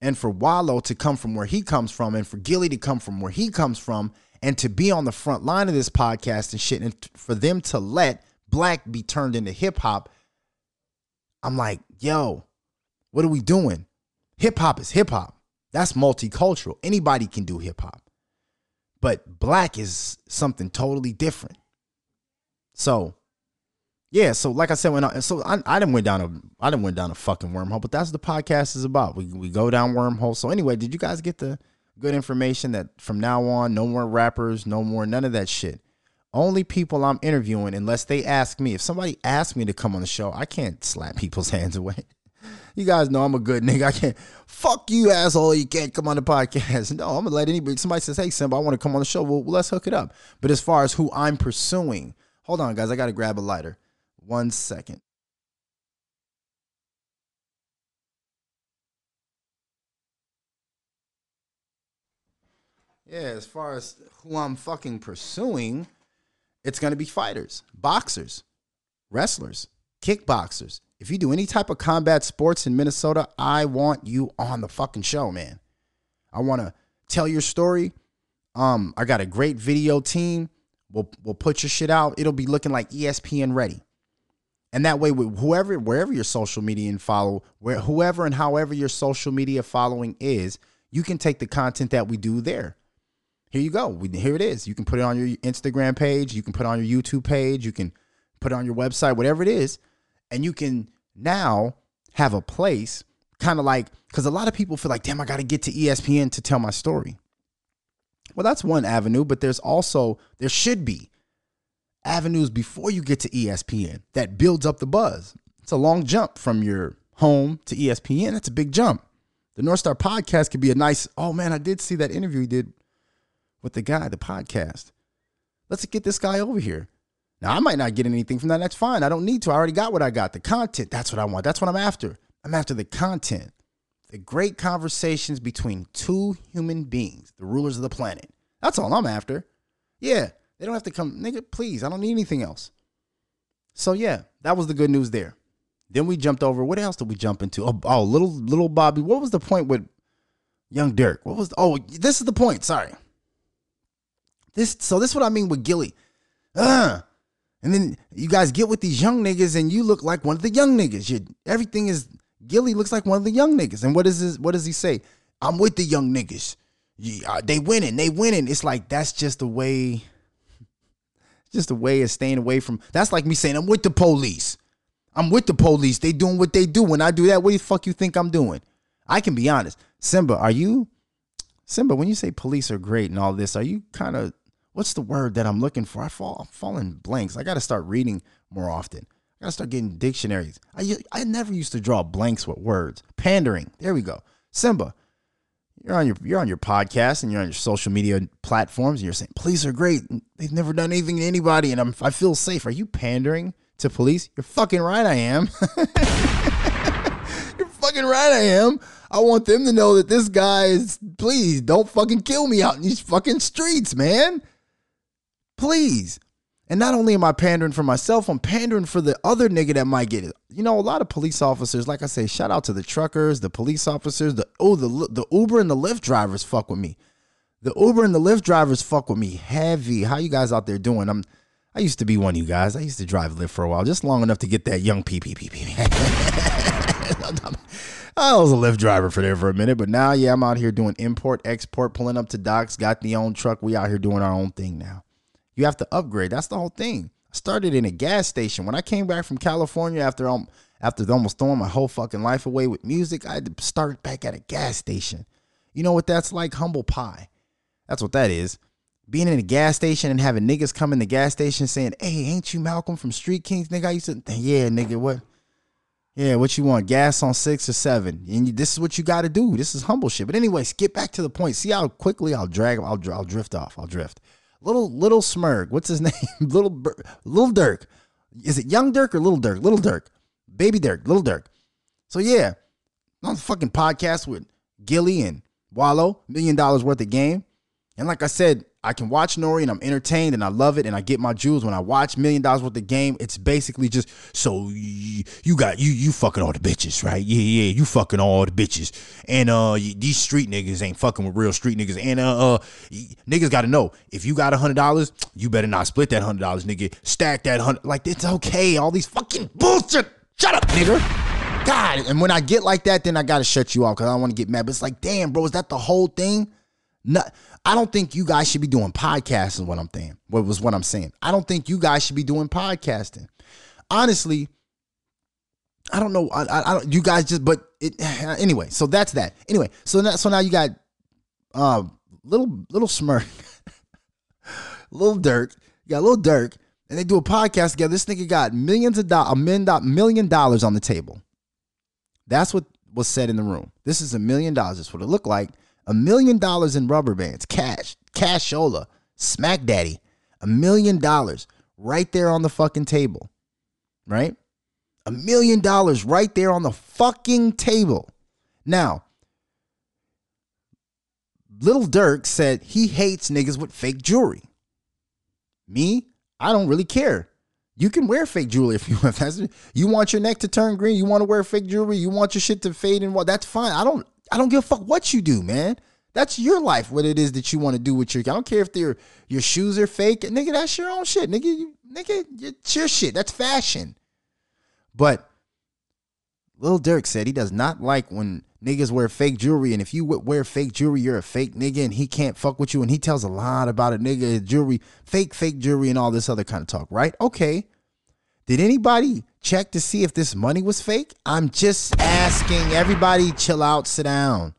And for Wallo to come from where he comes from, and for Gillie to come from where he comes from, and to be on the front line of this podcast and shit, and for them to let black be turned into hip hop, I'm like, yo, what are we doing? Hip hop is hip hop. That's multicultural. Anybody can do hip hop. But black is something totally different. So yeah, so like I said, when I so I, I didn't went down a I didn't went down a fucking wormhole, but that's what the podcast is about. We we go down wormhole. So anyway, did you guys get the good information that from now on, no more rappers, no more none of that shit. Only people I'm interviewing, unless they ask me. If somebody asks me to come on the show, I can't slap people's *laughs* hands away. You guys know I'm a good nigga. I can't fuck you, asshole. You can't come on the podcast. *laughs* No, I'm gonna let anybody. Somebody says, "Hey, Simba, I want to come on the show." Well, let's hook it up. But as far as who I'm pursuing, hold on, guys. I gotta grab a lighter. One second. Yeah, as far as who I'm fucking pursuing, it's gonna be fighters, boxers, wrestlers, kickboxers. If you do any type of combat sports in Minnesota, I want you on the fucking show, man. I want to tell your story. Um, I got a great video team. We'll we'll put your shit out. It'll be looking like ESPN ready. And that way, with whoever, wherever your social media and follow, where whoever and however your social media following is, you can take the content that we do there. Here you go. We, here it is. You can put it on your Instagram page. You can put it on your YouTube page. You can put it on your website, whatever it is, and you can now have a place kind of like because a lot of people feel like, damn, I got to get to ESPN to tell my story. Well, that's one avenue, but there's also there should be avenues before you get to ESPN that builds up the buzz. It's a long jump from your home to ESPN. That's a big jump. The North Star podcast could be a nice, oh man, I did see that interview he did with the guy, the podcast. Let's get this guy over here. Now, I might not get anything from that. That's fine. I don't need to. I already got what I got. The content, that's what I want. That's what I'm after. I'm after the content. The great conversations between two human beings, the rulers of the planet. That's all I'm after. Yeah, they don't have to come, nigga, please. I don't need anything else. So yeah, that was the good news there. Then we jumped over. What else did we jump into? Oh, oh little little Bobby. What was the point with young Durk? What was? Oh, this is the point. Sorry. This. So this is what I mean with Gillie. Uh, and then you guys get with these young niggas, and you look like one of the young niggas. You, everything is Gillie looks like one of the young niggas. And what is this? What does he say? I'm with the young niggas. Yeah, they winning. They winning. It's like that's just the way. Just a way of staying away from. That's like me saying I'm with the police. I'm with the police. They doing what they do. When I do that, what the fuck you think I'm doing? I can be honest. Simba, are you Simba, when you say police are great and all this, are you kind of what's the word that I'm looking for? I fall I'm falling blanks. I gotta start reading more often. I gotta start getting dictionaries. I I never used to draw blanks with words. Pandering. There we go. Simba, you're on your you're on your podcast and you're on your social media platforms and you're saying police are great. They've never done anything to anybody and I'm I feel safe. Are you pandering? to police? You're fucking right, I am. *laughs* You're fucking right, I am. I want them to know that this guy is, please don't fucking kill me out in these fucking streets, man. Please. And not only am I pandering for myself, I'm pandering for the other nigga that might get it. You know, a lot of police officers, like I say, shout out to the truckers, the police officers, the oh, the the Uber and the Lyft drivers fuck with me. The Uber and the Lyft drivers fuck with me heavy. How you guys out there doing? I'm I used to be one of you guys. I used to drive Lyft for a while, just long enough to get that young PPP. *laughs* I was a Lyft driver for there for a minute, but now, yeah, I'm out here doing import, export, pulling up to docks, got the own truck. We out here doing our own thing now. You have to upgrade. That's the whole thing. I started in a gas station. When I came back from California after um, after almost throwing my whole fucking life away with music, I had to start back at a gas station. You know what that's like? Humble pie. That's what that is being in a gas station and having niggas come in the gas station saying, "Hey, ain't you Malcolm from Street Kings, nigga?" I used to, yeah, nigga, what? Yeah, what you want? Gas on six or seven? And you, this is what you got to do. This is humble shit. But anyways, get back to the point. See how quickly I'll drag. I'll I'll drift off. I'll drift. Little little Smirk. What's his *laughs* name? little little Durk. Is it Young Durk or Little Durk? Little Durk. Baby Durk. Little Durk. So yeah, on the fucking podcast with Gillie and Wallo, million dollars worth of game. And like I said, I can watch Nori and I'm entertained and I love it and I get my jewels when I watch Million Dollars Worth of Game. It's basically just so you, you got you you fucking all the bitches, right? Yeah, yeah, you fucking all the bitches. And uh, these street niggas ain't fucking with real street niggas. And uh, uh niggas got to know if you got a hundred dollars, you better not split that hundred dollars, nigga. Stack that hundred. Like it's okay. All these fucking bullshit. Shut up, nigga. God. And when I get like that, then I gotta shut you off because I don't want to get mad. But it's like, damn, bro, is that the whole thing? Not, I don't think you guys should be doing podcasting. What I'm saying, what was what I'm saying. I don't think you guys should be doing podcasting. Honestly, I don't know. I, I, I don't. You guys just, but it *sighs* anyway. So that's that. Anyway, so now, so now you got uh, little little smirk, *laughs* little Durk. You got little Durk, and they do a podcast together. This nigga got millions of dollars, a million, million dollars on the table. That's what was said in the room. This is a million dollars. That's what it looked like a million dollars in rubber bands, cash, cashola, smack daddy, a million dollars right there on the fucking table, right? A million dollars right there on the fucking table. Now, Little Durk said he hates niggas with fake jewelry. Me, I don't really care. You can wear fake jewelry if you want. *laughs* You want your neck to turn green. You want to wear fake jewelry. You want your shit to fade and what? That's fine. I don't. I don't give a fuck what you do, man. That's your life. What it is that you want to do with your. I don't care if your your shoes are fake, nigga. That's your own shit, nigga. You, nigga, it's your shit. That's fashion. But Lil Durk said he does not like when niggas wear fake jewelry, and if you wear fake jewelry, you're a fake nigga, and he can't fuck with you. And he tells a lot about a nigga jewelry, fake fake jewelry, and all this other kind of talk. Right? Okay. Did anybody check to see if this money was fake? I'm just asking. Everybody chill out, sit down.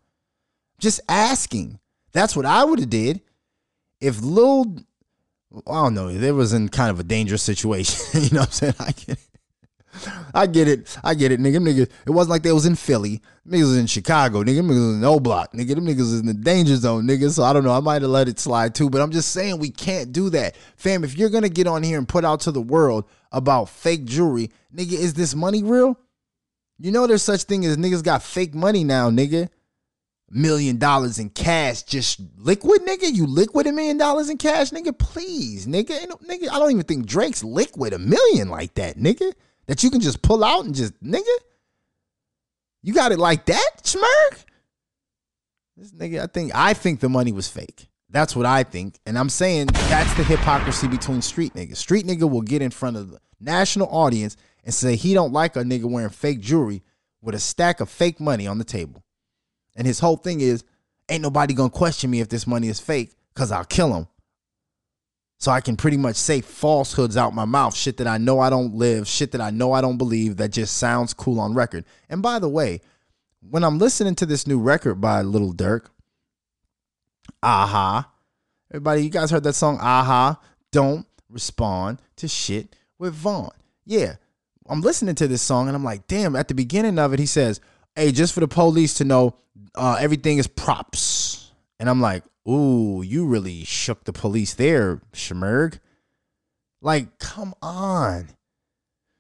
Just asking. That's what I would have did if Lil I don't know, it was in kind of a dangerous situation. *laughs* you know what I'm saying? I it. I get it. I get it, nigga. Them niggas, it wasn't like they was in Philly. Niggas was in Chicago. Nigga, niggas was in O Block. Nigga, them niggas was in the danger zone, nigga. So I don't know. I might have let it slide too. But I'm just saying we can't do that. Fam, if you're gonna get on here and put out to the world about fake jewelry, nigga, is this money real? You know there's such thing as niggas got fake money now, nigga million dollars in cash, just liquid, nigga. You liquid a million dollars in cash, nigga. Please, nigga. nigga, I don't even think Drake's liquid a million like that, nigga. That you can just pull out and just, nigga. You got it like that, Schmirk? This nigga, I think I think the money was fake. That's what I think. And I'm saying that's the hypocrisy between street niggas. Street nigga will get in front of the national audience and say he don't like a nigga wearing fake jewelry with a stack of fake money on the table. And his whole thing is, ain't nobody gonna question me if this money is fake, cause I'll kill him. So I can pretty much say falsehoods out my mouth, shit that I know I don't live, shit that I know I don't believe, that just sounds cool on record. And by the way, when I'm listening to this new record by Little Durk, Aha. Everybody, you guys heard that song, Aha. Don't respond to shit with Von. Yeah. I'm listening to this song and I'm like, damn, at the beginning of it, he says, Hey, just for the police to know uh, everything is props. And I'm like, ooh, you really shook the police there, Schmerg. Like, come on.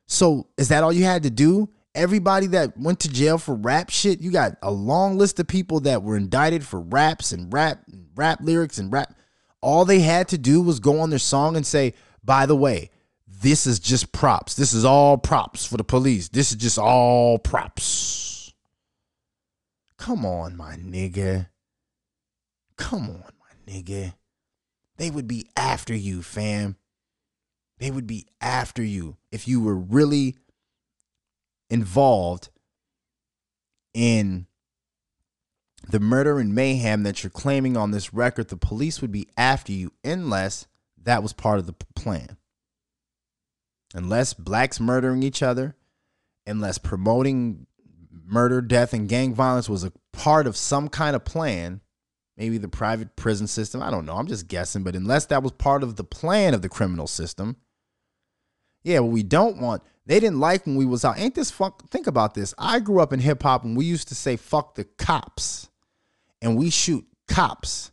So is that all you had to do? Everybody that went to jail for rap shit, you got a long list of people that were indicted for raps and rap and rap lyrics and rap. All they had to do was go on their song and say, by the way, this is just props. This is all props for the police. This is just all props. Come on, my nigga. Come on, my nigga. They would be after you, fam. They would be after you if you were really involved in the murder and mayhem that you're claiming on this record. The police would be after you unless that was part of the plan. Unless blacks murdering each other, unless promoting murder, death, and gang violence was a part of some kind of plan, maybe the private prison system, I don't know, I'm just guessing, but unless that was part of the plan of the criminal system, yeah, what we don't want, they didn't like when we was out. Ain't this fuck? Think about this. I grew up in hip hop and we used to say fuck the cops. And we shoot cops.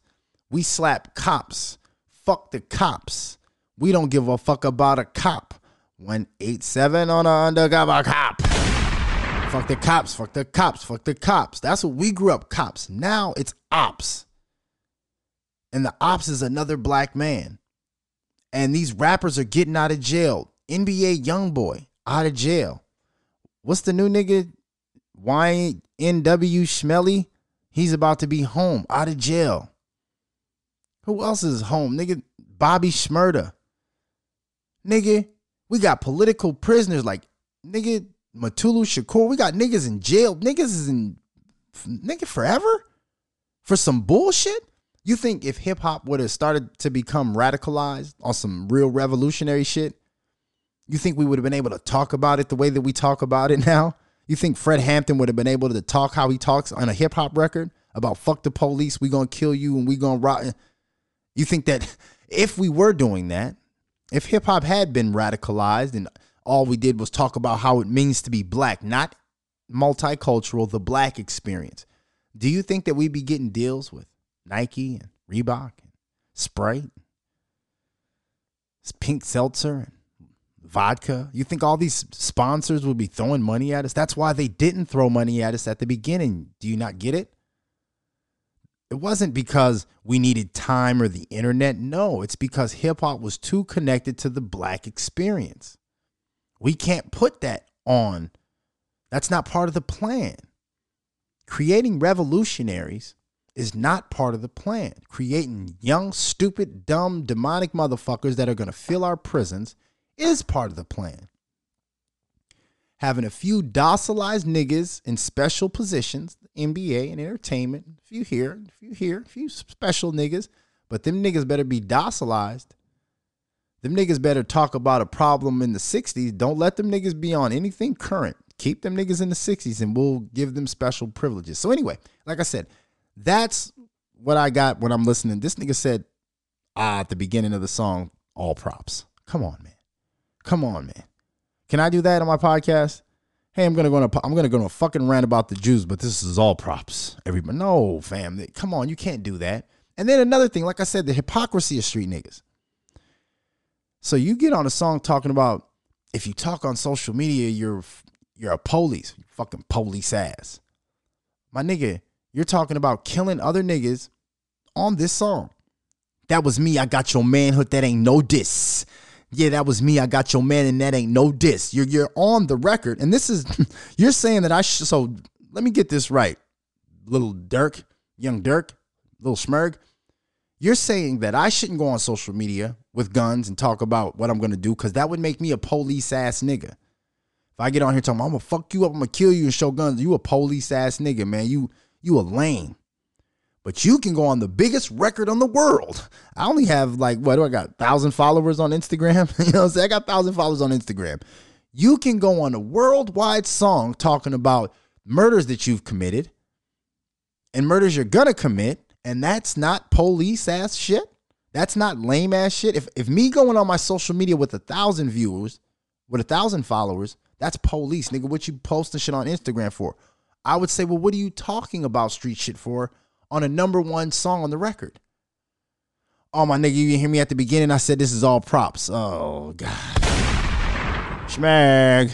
We slap cops. Fuck the cops. We don't give a fuck about a cop. 187 on a undercover cop. Fuck the cops, fuck the cops, fuck the cops. That's what we grew up, cops. Now it's ops. And the ops is another black man. And these rappers are getting out of jail. NBA Youngboy out of jail. What's the new nigga? YNW Schmelly? He's about to be home, out of jail. Who else is home? Nigga, Bobby Shmurda. Nigga, we got political prisoners like nigga Mutulu Shakur. We got niggas in jail. Niggas is in nigga forever for some bullshit. You think if hip hop would have started to become radicalized on some real revolutionary shit, you think we would have been able to talk about it the way that we talk about it *laughs* now? You think Fred Hampton would have been able to talk how he talks on a hip hop record about fuck the police, we gonna kill you and we gonna rot? You think that *laughs* if we were doing that, if hip hop had been radicalized and all we did was talk about how it means to be black, not multicultural, the black experience. Do you think that we'd be getting deals with Nike and Reebok and Sprite, Pink Seltzer and vodka? You think all these sponsors would be throwing money at us? That's why they didn't throw money at us at the beginning. Do you not get it? It wasn't because we needed time or the internet. No, it's because hip hop was too connected to the black experience. We can't put that on. That's not part of the plan. Creating revolutionaries is not part of the plan. Creating young, stupid, dumb, demonic motherfuckers that are going to fill our prisons is part of the plan. Having a few docilized niggas in special positions, NBA and entertainment, a few here, a few here, a few special niggas, but them niggas better be docilized them niggas better talk about a problem in the 60s. Don't let them niggas be on anything current. Keep them niggas in the 60s and we'll give them special privileges. So, anyway, like I said, that's what I got when I'm listening. This nigga said ah, at the beginning of the song, all props. Come on, man. Come on, man. Can I do that on my podcast? Hey, I'm gonna go on a, I'm gonna go on a fucking rant about the Jews, but this is all props. Everybody, no, fam. Come on, you can't do that. And then another thing, like I said, the hypocrisy of street niggas. So you get on a song talking about if you talk on social media, you're you're a police, fucking police ass. My nigga, you're talking about killing other niggas on this song. That was me. I got your manhood. That ain't no diss. Yeah, that was me. I got your man, and that ain't no diss. You're you're on the record, and this is *laughs* you're saying that I should. So let me get this right, little Durk, young Durk, little Schmerg. You're saying that I shouldn't go on social media with guns and talk about what I'm gonna do because that would make me a police ass nigga. If I get on here talking, I'm gonna fuck you up, I'm gonna kill you and show guns. You a police ass nigga, man. You you a lame. But you can go on the biggest record on the world. I only have like what do I got? Thousand followers on Instagram. *laughs* you know, what I'm saying? I got thousand followers on Instagram. You can go on a worldwide song talking about murders that you've committed and murders you're gonna commit and that's not police ass shit. That's not lame ass shit. If if me going on my social media with a thousand viewers, with a thousand followers, that's police, nigga. What you posting shit on Instagram for? I would say, well, what are you talking about street shit for on a number one song on the record? Oh my nigga, you didn't hear me at the beginning. I said this is all props. Oh god. Schmag.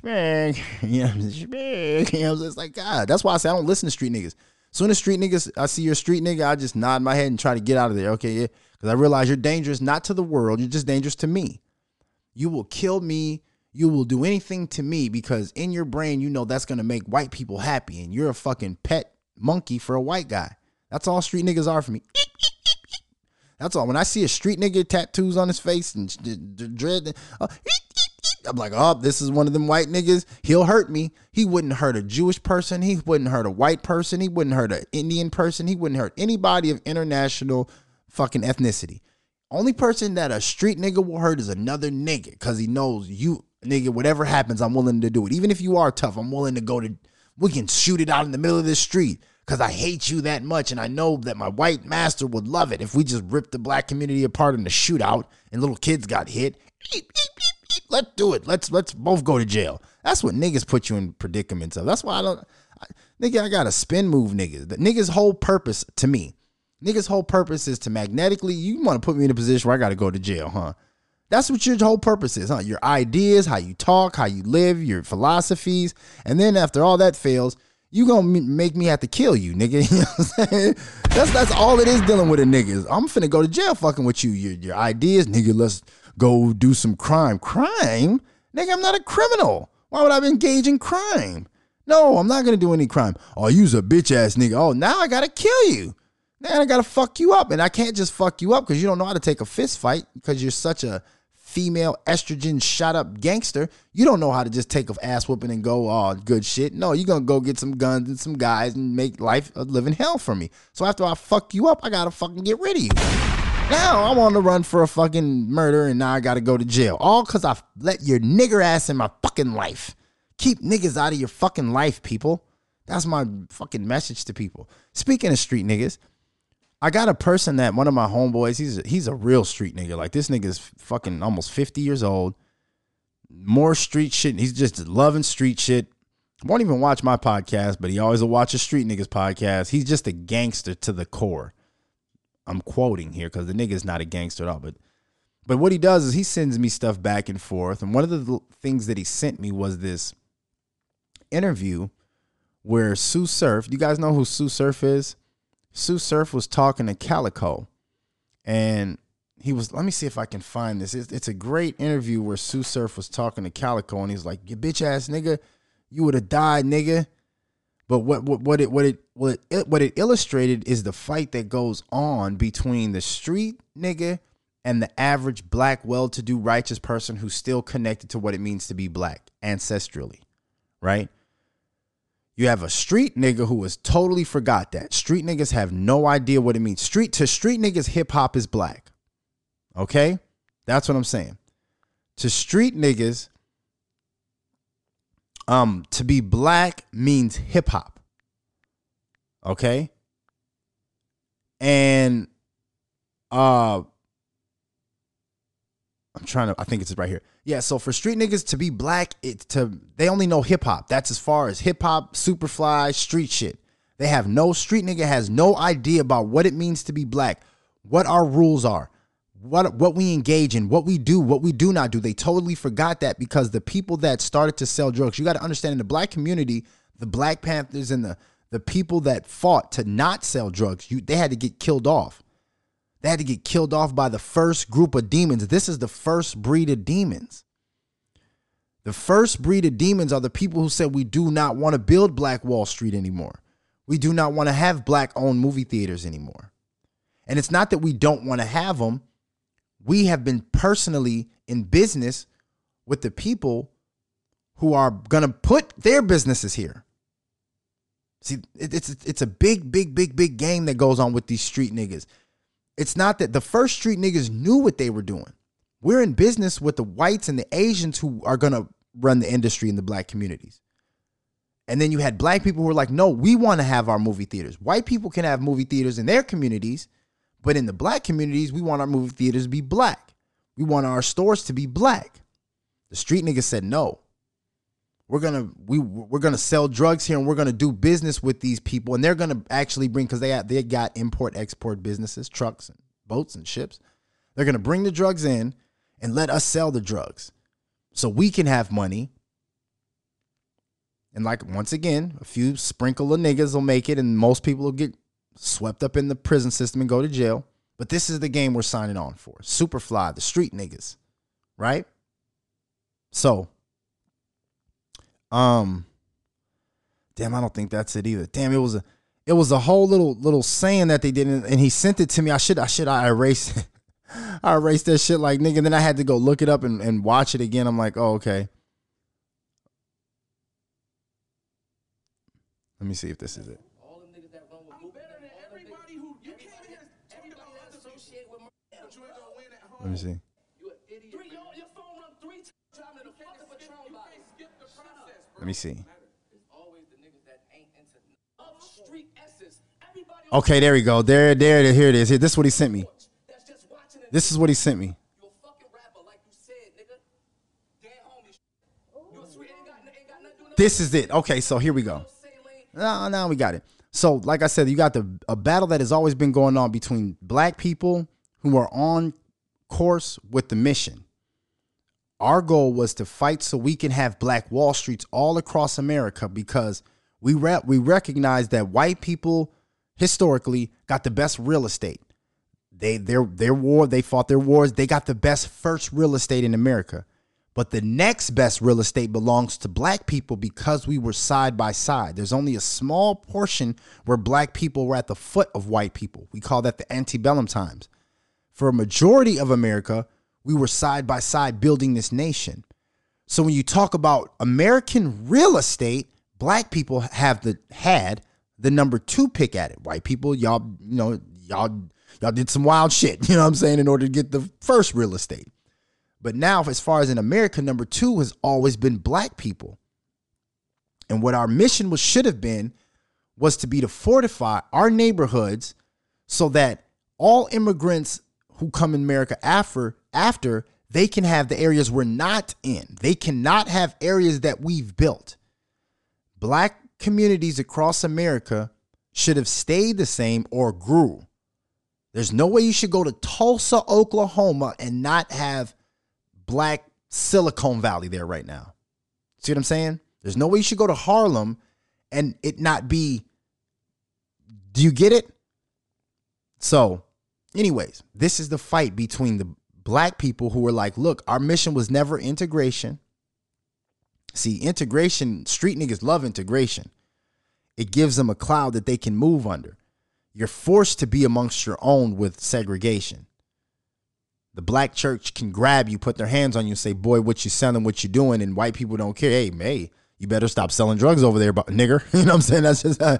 Schmag. Yeah, *laughs* schmag. You know, *laughs* it's like God. That's why I say I don't listen to street niggas. As soon as street niggas, I see you're a street nigga, I just nod my head and try to get out of there. Okay, yeah. Because I realize you're dangerous not to the world, you're just dangerous to me. You will kill me. You will do anything to me because in your brain, you know that's gonna make white people happy, and you're a fucking pet monkey for a white guy. That's all street niggas are for me. That's all. When I see a street nigga tattoos on his face and dread, uh, I'm like, oh, this is one of them white niggas. He'll hurt me. He wouldn't hurt a Jewish person. He wouldn't hurt a white person. He wouldn't hurt an Indian person. He wouldn't hurt anybody of international fucking ethnicity. Only person that a street nigga will hurt is another nigga because he knows you, nigga, whatever happens, I'm willing to do it. Even if you are tough, I'm willing to go to, we can shoot it out in the middle of the street because I hate you that much. And I know that my white master would love it if we just ripped the black community apart in the shootout and little kids got hit. Let's do it. Let's let's both go to jail. That's what niggas put you in predicaments of. That's why I don't, I, nigga. I got a spin move, niggas. The niggas' whole purpose to me, niggas' whole purpose is to magnetically. You want to put me in a position where I got to go to jail, huh? That's what your whole purpose is, huh? Your ideas, how you talk, how you live, your philosophies, and then after all that fails, you gonna make me have to kill you, nigga. *laughs* You know what I'm saying? That's that's all it is dealing with a nigga. I'm finna go to jail fucking with you. Your your ideas, nigga. Let's go do some crime. Crime? Nigga, I'm not a criminal. Why would I engage in crime? No, I'm not gonna do any crime. Oh, you's a bitch ass nigga. Oh, now I gotta kill you. Now I gotta fuck you up. And I can't just fuck you up because you don't know how to take a fist fight because you're such a female estrogen shot up gangster. You don't know how to just take a ass whooping and go, oh, good shit. No, you're gonna go get some guns and some guys and make life a living hell for me. So after I fuck you up, I gotta fucking get rid of you. Now I'm on the run for a fucking murder and now I gotta go to jail. All because I let your nigger ass in my fucking life. Keep niggas out of your fucking life, people. That's my fucking message to people. Speaking of street niggas, I got a person that one of my homeboys, he's a, he's a real street nigga. Like this nigga's fucking almost 50 years old. More street shit. He's just loving street shit. Won't even watch my podcast, but he always will watch a street niggas podcast. He's just a gangster to the core. I'm quoting here because the nigga's not a gangster at all, but but what he does is he sends me stuff back and forth. And one of the things that he sent me was this interview where Sue Surf, you guys know who Sue Surf is? Sue Surf was talking to Calico, And he was, let me see if I can find this. It's, it's a great interview where Sue Surf was talking to Calico, and he's like, You bitch ass nigga, you would have died, nigga. But what what what it what it what it what it illustrated is the fight that goes on between the street nigga and the average black, well-to-do, righteous person who's still connected to what it means to be black ancestrally, right? You have a street nigga who has totally forgot that. Street niggas have no idea what it means. Street to street niggas, hip hop is black. Okay? That's what I'm saying. To street niggas, um, to be black means hip hop. Okay? And uh I'm trying to I think it's right here. Yeah, so for street niggas to be black, it's to they only know hip hop. That's as far as hip hop, superfly, street shit. They have no street nigga has no idea about what it means to be black, what our rules are, what what we engage in, what we do, what we do not do. They totally forgot that because the people that started to sell drugs, you got to understand in the black community, the Black Panthers and the the people that fought to not sell drugs, you they had to get killed off. They had to get killed off by the first group of demons. This is the first breed of demons. The first breed of demons are the people who said we do not want to build Black Wall Street anymore. We do not want to have black owned movie theaters anymore. And it's not that we don't want to have them. We have been personally in business with the people who are going to put their businesses here. See, it's it's a big, big, big, big game that goes on with these street niggas. It's not that the first street niggas knew what they were doing. We're in business with the whites and the Asians who are gonna run the industry in the black communities. And then you had black people who were like, no, we want to have our movie theaters. White people can have movie theaters in their communities, but in the black communities, we want our movie theaters to be black. We want our stores to be black. The street niggas said no. We're gonna we we're gonna sell drugs here and we're gonna do business with these people and they're gonna actually bring because they got they got import export businesses, trucks and boats and ships. They're gonna bring the drugs in and let us sell the drugs, so we can have money. And like once again, a few sprinkle of niggas will make it, and most people will get swept up in the prison system and go to jail. But this is the game we're signing on for. Superfly, the street niggas, right? So um, damn, I don't think that's it either. Damn, it was a, it was a whole little little saying that they did, and he sent it to me. I should, I should, I erased, it. *laughs* I erased that shit like nigga. Then I had to go look it up and, and watch it again. I'm like, oh okay. Let me see if this is it. Let me see. Let me see. Okay, there we go. There, there, here it is. Here, this is what he sent me. This is what he sent me. This is it. Okay, so here we go. Now, now we got it. So, like I said, you got the a battle that has always been going on between black people who are on course with the mission our goal was to fight so we can have black wall streets all across america because we re- we recognize that white people historically got the best real estate. They their their war they fought their wars. They got the best first real estate in america. But the next best real estate belongs to black people because we were side by side. There's only a small portion where black people were at the foot of white people. We call that the antebellum times. For a majority of america we were side by side building this nation. So when you talk about American real estate, black people have the had the number two pick at it. White people, y'all, you know, y'all y'all did some wild shit, *laughs* you know what I'm saying, in order to get the first real estate. But now, as far as in America, number two has always been black people. And what our mission was should have been was to be to fortify our neighborhoods so that all immigrants who come in America after after they can have the areas we're not in. They cannot have areas that we've built. Black communities across America should have stayed the same or grew. There's no way you should go to Tulsa, Oklahoma and not have black Silicon Valley there right now. See what I'm saying? There's no way you should go to Harlem and it not be. Do you get it? So, anyways, this is the fight between the black people who were like, look, our mission was never integration. See, integration, street niggas love integration. It gives them a cloud that they can move under. You're forced to be amongst your own with segregation. The black church can grab you, put their hands on you, and say, Boy, what you selling, what you doing, and white people don't care. Hey, May, you better stop selling drugs over there, nigger. *laughs* You know what I'm saying? That's just uh,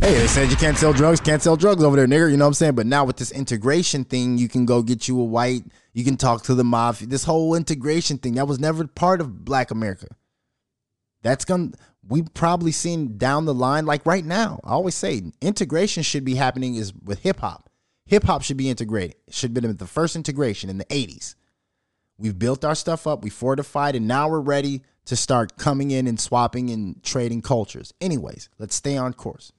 hey, they said you can't sell drugs, can't sell drugs over there, nigga. You know what I'm saying? But now with this integration thing, you can go get you a white You can talk to the mafia. This whole integration thing that was never part of Black America. That's gonna we probably seen down the line, like right now. I always say integration should be happening is with hip hop. Hip hop should be integrated. Should have been the first integration in the 80s. We've built our stuff up, we fortified, and now we're ready to start coming in and swapping and trading cultures. Anyways, let's stay on course.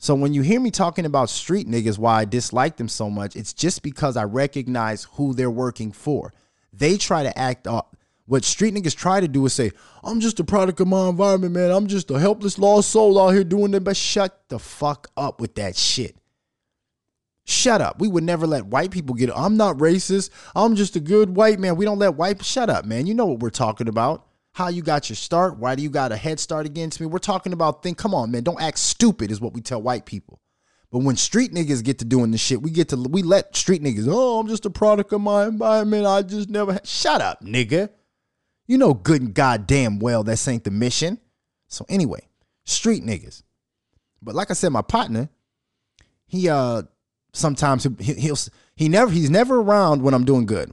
So when you hear me talking about street niggas, why I dislike them so much, it's just because I recognize who they're working for. They try to act up. What street niggas try to do is say, I'm just a product of my environment, man. I'm just a helpless lost soul out here doing the best. Shut the fuck up with that shit. Shut up. We would never let white people get. I'm not racist. I'm just a good white man. We don't let white. Shut up, man. You know what we're talking about. How you got your start? Why do you got a head start against me? We're talking about thing. Come on, man. Don't act stupid, is what we tell white people. But when street niggas get to doing the shit, we get to we let street niggas. Oh, I'm just a product of my environment. I just never. Shut up, nigga. You know good and goddamn well that ain't the mission. So anyway, street niggas. But like I said, my partner, he uh sometimes he, he'll he never he's never around when I'm doing good.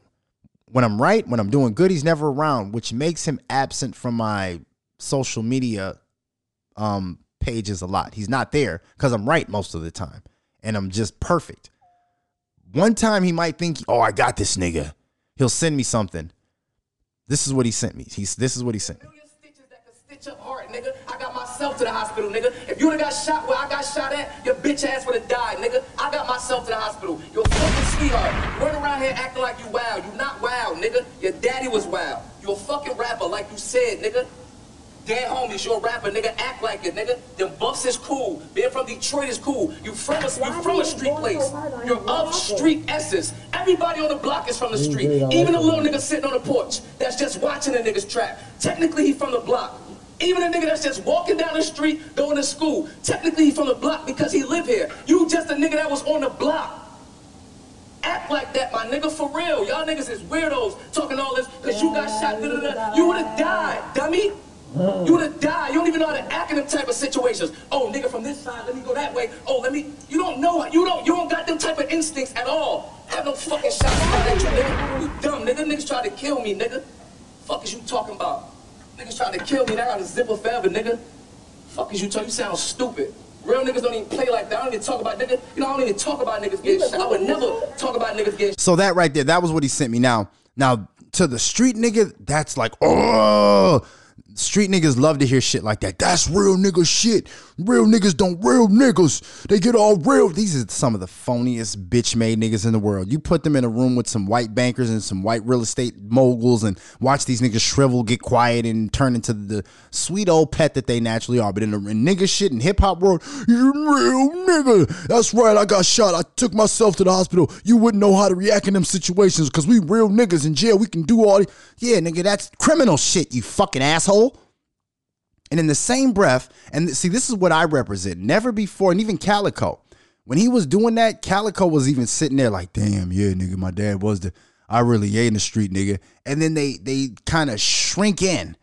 When I'm right, when I'm doing good, he's never around, which makes him absent from my social media um pages a lot. He's not there because I'm right most of the time. And I'm just perfect. One time he might think, oh, I got this nigga. He'll send me something. This is what he sent me. He's this is what he sent me. Myself to the hospital, nigga. If you would have got shot where I got shot at, your bitch ass would have died, nigga. I got myself to the hospital. You're a fucking sweetheart. Run around here acting like you wild. You not wild, nigga. Your daddy was wild. You a fucking rapper, like you said, nigga. Dead homies, you a rapper, nigga. Act like it, nigga. Them buffs is cool. Being from Detroit is cool. You from a, you from a street place. You're of street essence. Everybody on the block is from the street. Even a little nigga sitting on the porch that's just watching the niggas trap. Technically, he from the block. Even a nigga that's just walking down the street going to school. Technically, he from the block because he live here. You just a nigga that was on the block. Act like that, my nigga, for real. Y'all niggas is weirdos talking all this because you got shot. Da, da, da. You would have died, dummy. You would have died. You don't even know how to act in them type of situations. Oh, nigga, from this side, let me go that way. Oh, let me. You don't know. You don't. You don't got them type of instincts at all. Have no fucking fired at you, nigga. You dumb, nigga. Niggas try to kill me, nigga. Fuck is you talking about? Niggas trying to kill me. They got a zipper forever, nigga. Fuck is you talking? You sound stupid. Real niggas don't even play like that. I don't even talk about niggas. You know, I don't even talk about niggas getting shot. I would never talk about niggas getting So that right there, that was what he sent me. Now, now to the street nigga, that's like, oh, street niggas love to hear shit like that. That's real nigga shit. Real niggas don't real niggas. They get all real. These are some of the phoniest bitch made niggas in the world. You put them in a room with some white bankers and some white real estate moguls and watch these niggas shrivel, get quiet, and turn into the sweet old pet that they naturally are. But in the in nigga shit and hip hop world, you real nigga. That's right. I got shot. I took myself to the hospital. You wouldn't know how to react in them situations because we real niggas in jail. We can do all. The- yeah, nigga, that's criminal shit. You fucking asshole. And in the same breath, and see, this is what I represent. Never before, and even Calico, when he was doing that, Calico was even sitting there like, "Damn, yeah, nigga, my dad was the, I really ate in the street, nigga." And then they they kind of shrink in,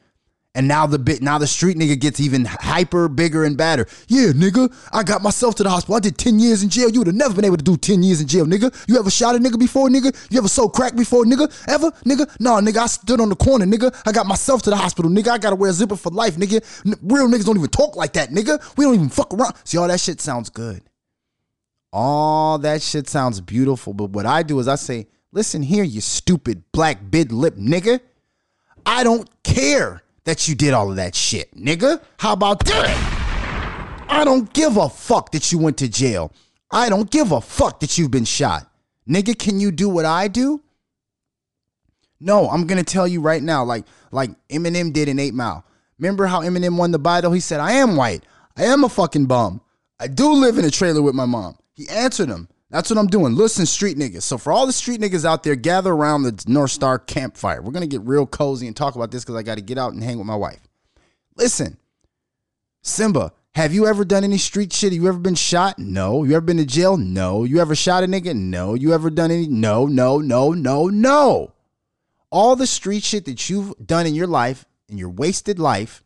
and now the bit now the street nigga gets even hyper, bigger, and badder. Yeah, nigga, I got myself to the hospital. I did ten years in jail. You would have never been able to do ten years in jail, nigga. You ever shot a nigga before, nigga? You ever sold crack before, nigga? Ever, nigga? No, nigga. I stood on the corner, nigga. I got myself to the hospital, nigga. I gotta wear a zipper for life, nigga. Real niggas don't even talk like that, nigga. We don't even fuck around. See, all that shit sounds good. All that shit sounds beautiful, but what I do is I say, listen here, you stupid black bid lip nigga. I don't care that you did all of that shit, nigga. How about that? I don't give a fuck that you went to jail. I don't give a fuck that you've been shot. Nigga, can you do what I do? No, I'm gonna tell you right now, like like Eminem did in Eight Mile. Remember how Eminem won the battle? He said, "I am white. I am a fucking bum. I do live in a trailer with my mom." He answered him. That's what I'm doing. Listen, street niggas. So for all the street niggas out there, gather around the North Star campfire. We're gonna get real cozy and talk about this because I got to get out and hang with my wife. Listen, Simba, have you ever done any street shit? You ever been shot? No. You ever been to jail? No. You ever shot a nigga? No. You ever done any? No, no, no, no, no. All the street shit that you've done in your life, in your wasted life,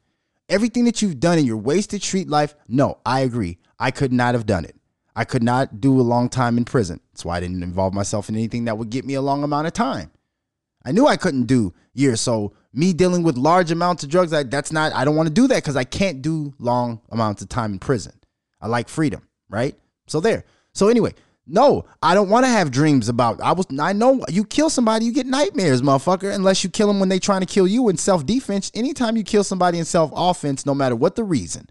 everything that you've done in your wasted street life, no, I agree. I could not have done it. I could not do a long time in prison. That's why I didn't involve myself in anything that would get me a long amount of time. I knew I couldn't do years. So me dealing with large amounts of drugs, I, that's not, I don't want to do that because I can't do long amounts of time in prison. I like freedom, right? So there. So anyway, no, I don't want to have dreams about. I was. I know you kill somebody, you get nightmares, motherfucker. Unless you kill them when they trying to kill you in self defense. Anytime you kill somebody in self offense, no matter what the reason,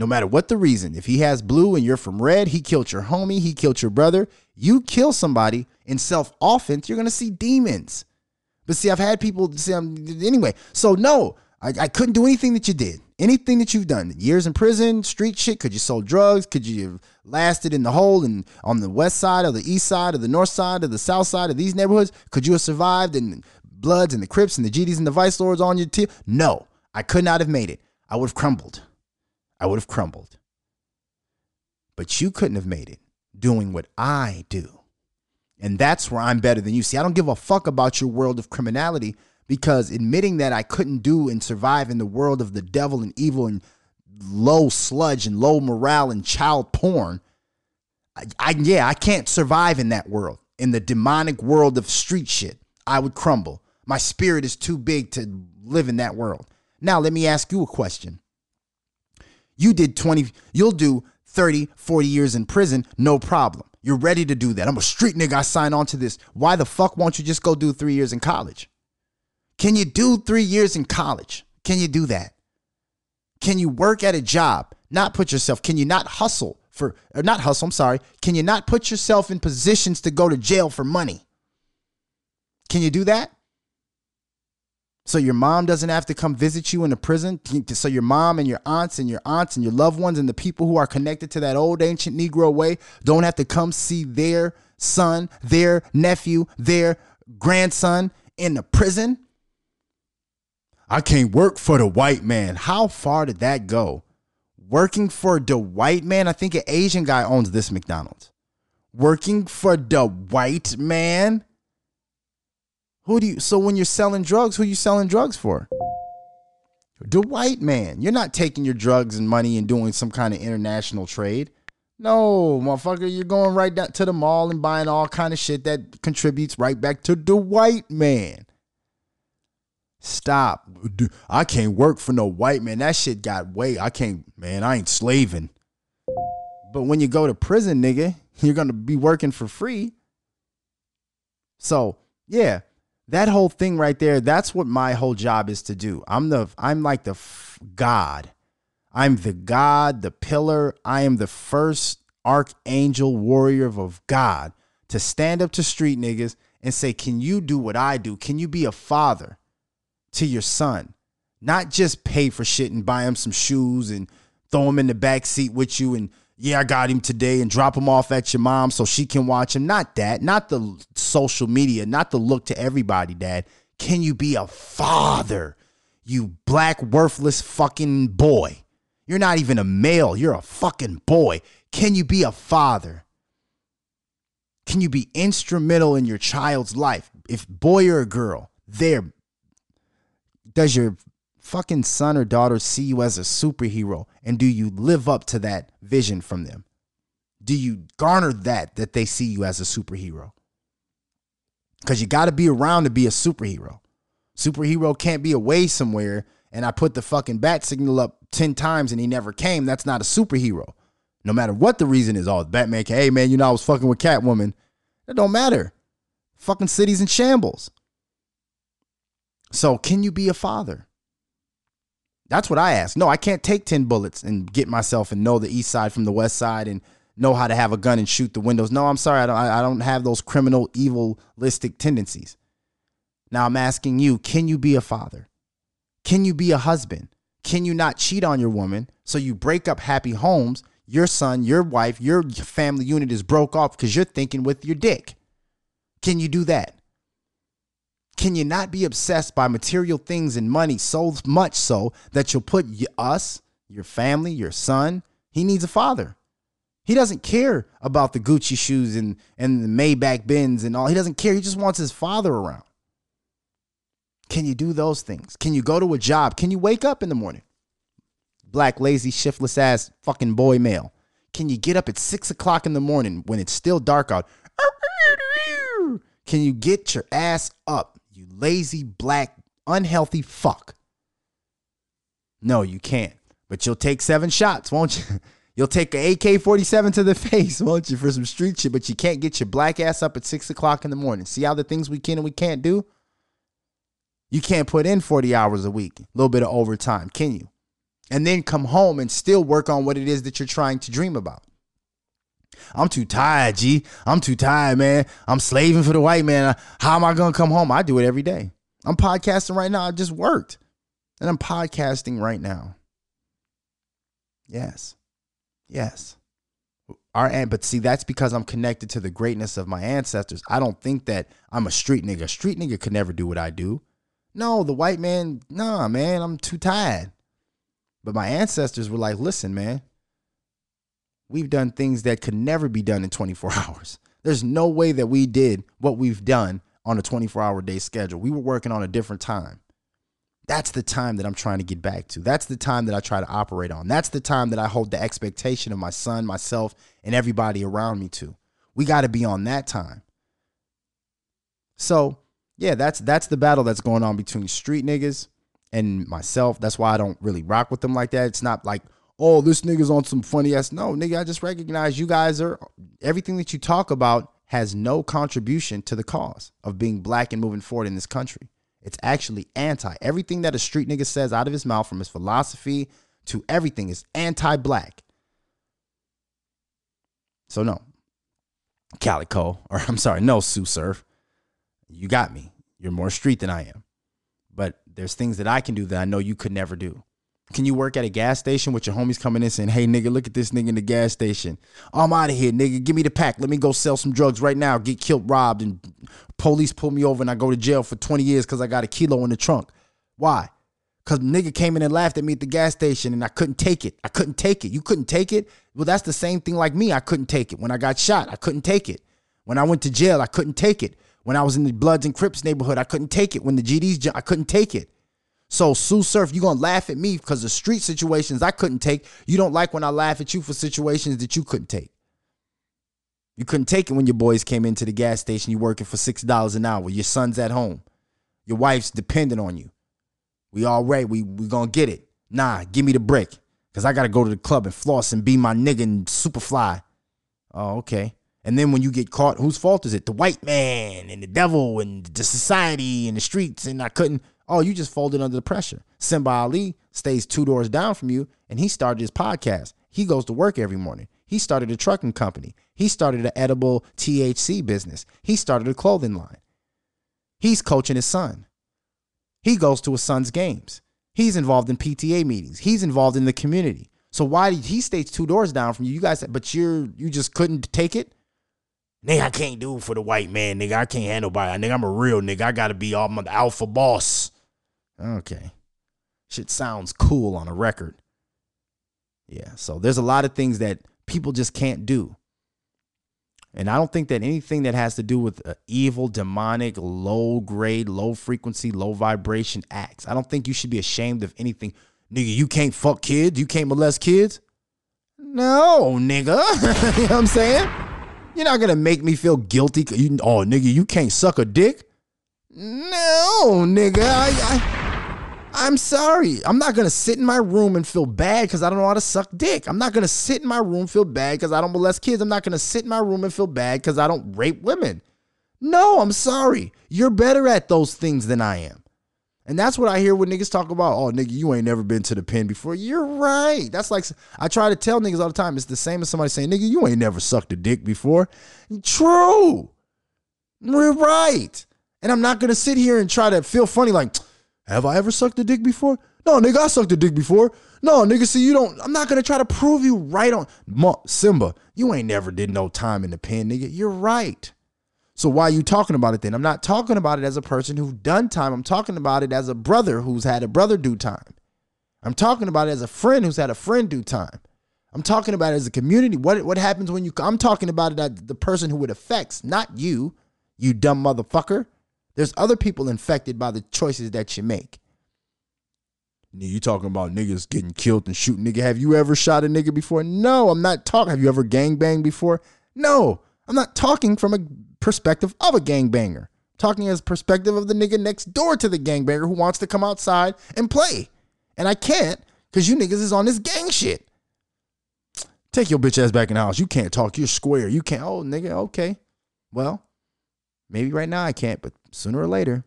no matter what the reason, if he has blue and you're from red, he killed your homie, he killed your brother. You kill somebody in self offense, you're gonna see demons. But see, I've had people say, um, anyway. So no, I, I couldn't do anything that you did. Anything that you've done, years in prison, street shit. Could you sold drugs? Could you have lasted in the hole and on the west side or the east side or the north side or the south side of these neighborhoods? Could you have survived in Bloods and the Crips and the GDs and the Vice Lords on your team? No, I could not have made it. I would have crumbled. I would have crumbled. But you couldn't have made it doing what I do. And that's where I'm better than you. See, I don't give a fuck about your world of criminality because admitting that I couldn't do and survive in the world of the devil and evil and low sludge and low morale and child porn, I, I yeah, I can't survive in that world. In the demonic world of street shit, I would crumble. My spirit is too big to live in that world. Now, let me ask you a question. You did 20, you'll do 30, 40 years in prison, no problem. You're ready to do that. I'm a street nigga. I sign on to this. Why the fuck won't you just go do three years in college? Can you do three years in college? Can you do that? Can you work at a job, not put yourself, can you not hustle for, or not hustle, I'm sorry, can you not put yourself in positions to go to jail for money? Can you do that? So your mom doesn't have to come visit you in the prison. So your mom and your aunts and your aunts and your loved ones and the people who are connected to that old ancient Negro way don't have to come see their son, their nephew, their grandson in the prison. I can't work for the white man. How far did that go? Working for the white man? I think an Asian guy owns this McDonald's. Working for the white man? Who do you so when you're selling drugs, who you selling drugs for? The white man. You're not taking your drugs and money and doing some kind of international trade. No, motherfucker, you're going right down to the mall and buying all kind of shit that contributes right back to the white man. Stop. I can't work for no white man. That shit got way. I can't, man, I ain't slaving. But when you go to prison, nigga, *laughs* you're going to be working for free. So, yeah, that whole thing right there, that's what my whole job is to do. I'm the, I'm like the f- God. I'm the God, the pillar. I am the first archangel warrior of God to stand up to street niggas and say, Can you do what I do? Can you be a father? to your son. Not just pay for shit and buy him some shoes and throw him in the back seat with you and yeah, I got him today and drop him off at your mom so she can watch him. Not that, not the social media, not the look to everybody, dad. Can you be a father? You black worthless fucking boy. You're not even a male, you're a fucking boy. Can you be a father? Can you be instrumental in your child's life? If boy or girl, there does your fucking son or daughter see you as a superhero? And do you live up to that vision from them? Do you garner that that they see you as a superhero? Because you got to be around to be a superhero. Superhero can't be away somewhere and i put the fucking bat signal up 10 times and he never came. That's not a superhero. No matter what the reason is oh batman hey man you know i was fucking with catwoman. It don't matter. Fucking cities in shambles. So, can you be a father? That's what I ask. No, I can't take 10 bullets and get myself and know the east side from the west side and know how to have a gun and shoot the windows. No, I'm sorry. I don't I don't have those criminal evilistic tendencies. Now I'm asking you, can you be a father? Can you be a husband? Can you not cheat on your woman so you break up happy homes? Your son, your wife, your family unit is broke off because you're thinking with your dick. Can you do that? Can you not be obsessed by material things and money so much so that you'll put us, your family, your son, he needs a father. He doesn't care about the Gucci shoes and, and the Maybach Benz and all. He doesn't care. He just wants his father around. Can you do those things? Can you go to a job? Can you wake up in the morning? Black, lazy, shiftless ass fucking boy male. Can you get up at six o'clock in the morning when it's still dark out? *laughs* Can you get your ass up, you lazy, black, unhealthy fuck? No, you can't. But you'll take seven shots, won't you? *laughs* You'll take an AK 47 to the *laughs* face, won't you, for some street shit, but you can't get your black ass up at six o'clock in the morning. See how the things we can and we can't do? You can't put in 40 hours a week, a little bit of overtime, can you? And then come home and still work on what it is that you're trying to dream about. I'm too tired, G. I'm too tired, man. I'm slaving for the white man. How am I going to come home? I do it every day. I'm podcasting right now. I just worked. And I'm podcasting right now. Yes. Yes. Our but see, that's because I'm connected to the greatness of my ancestors. I don't think that I'm a street nigga. A street nigga could never do what I do. No, the white man, nah, man, I'm too tired. But my ancestors were like, listen, man, we've done things that could never be done in 24 *laughs* hours. There's no way that we did what we've done on a 24 hour day schedule. We were working on a different time. That's the time that I'm trying to get back to. That's the time that I try to operate on. That's the time that I hold the expectation of my son, myself, and everybody around me to. We got to be on that time. So, yeah, that's that's the battle that's going on between street niggas and myself. That's why I don't really rock with them like that. It's not like, oh, this nigga's on some funny ass. No, nigga, I just recognize you guys are everything that you talk about has no contribution to the cause of being black and moving forward in this country. It's actually anti. Everything that a street nigga says out of his mouth, from his philosophy to everything, is anti black. So, no, Calico, *laughs* or I'm sorry, no, Sue Surf. You got me. You're more street than I am. But there's things that I can do that I know you could never do. Can you work at a gas station with your homies coming in saying, hey, nigga, look at this nigga in the gas station. I'm out of here, nigga. Give me the pack. Let me go sell some drugs right now. Get killed, robbed, and police pull me over and I go to jail for 20 years because I got a kilo in the trunk. Why? Because nigga came in and laughed at me at the gas station and I couldn't take it. I couldn't take it. You couldn't take it? Well, that's the same thing like me. I couldn't take it. When I got shot, I couldn't take it. When I went to jail, I couldn't take it. When I was in the Bloods and Crips neighborhood, I couldn't take it. When the GDs, I couldn't take it. So Sue Surf, you're gonna laugh at me because the street situations I couldn't take. You don't like when I laugh at you for situations that you couldn't take. You couldn't take it when your boys came into the gas station. You working for six dollars an hour. Your son's at home. Your wife's dependent on you. We all right. We we gonna get it. Nah, give me the brick. Cause I gotta go to the club and floss and be my nigga and super fly. Oh, okay. And then when you get caught, whose fault is it? The white man and the devil and the society and the streets. And I couldn't. Oh, you just folded under the pressure. Simba Ali stays two doors down from you, and he started his podcast. He goes to work every morning. He started a trucking company. He started an edible THC business. He started a clothing line. He's coaching his son. He goes to his son's games. He's involved in PTA meetings. He's involved in the community. So why did he stays two doors down from you? You guys, but you're you just couldn't take it. Nigga, I can't do for the white man, nigga. I can't handle by. Nigga, I'm a real nigga. I gotta be all my alpha boss. Okay. Shit sounds cool on a record. Yeah. So there's a lot of things that people just can't do. And I don't think that anything that has to do with uh, evil, demonic, low grade, low frequency, low vibration acts. I don't think you should be ashamed of anything. Nigga, you can't fuck kids. You can't molest kids. No, nigga. *laughs* you know what I'm saying? You're not gonna make me feel guilty. You, oh, nigga, you can't suck a dick. No, nigga. I, I I'm sorry. I'm not gonna sit in my room and feel bad because I don't know how to suck dick. I'm not gonna sit in my room feel bad because I don't molest kids. I'm not gonna sit in my room and feel bad because I don't rape women. No, I'm sorry. You're better at those things than I am. And that's what I hear when niggas talk about, oh, nigga, you ain't never been to the pen before. You're right. That's like, I try to tell niggas all the time. It's the same as somebody saying, nigga, you ain't never sucked a dick before. True. We're right. And I'm not going to sit here and try to feel funny like, have I ever sucked a dick before? No, nigga, I sucked a dick before. No, nigga, see, you don't, I'm not gonna try to prove you right on. Simba, you ain't never did no time in the pen, nigga. You're right. So why are you talking about it then? I'm not talking about it as a person who done time. I'm talking about it as a brother who's had a brother do time. I'm talking about it as a friend who's had a friend do time. I'm talking about it as a community. What what happens when you I'm talking about it as the person who it affects, not you, you dumb motherfucker. There's other people infected by the choices that you make. You talking about niggas getting killed and shooting nigga. Have you ever shot a nigga before? No, I'm not talking. Have you ever gang banged before? No, I'm not talking from a perspective of a gangbanger. Talking as perspective of the nigga next door to the gangbanger who wants to come outside and play. And I can't because you niggas is on this gang shit. Take your bitch ass back in the house. You can't talk. You're square. You can't. Oh, nigga, okay. Well, maybe right now I can't, but sooner or later,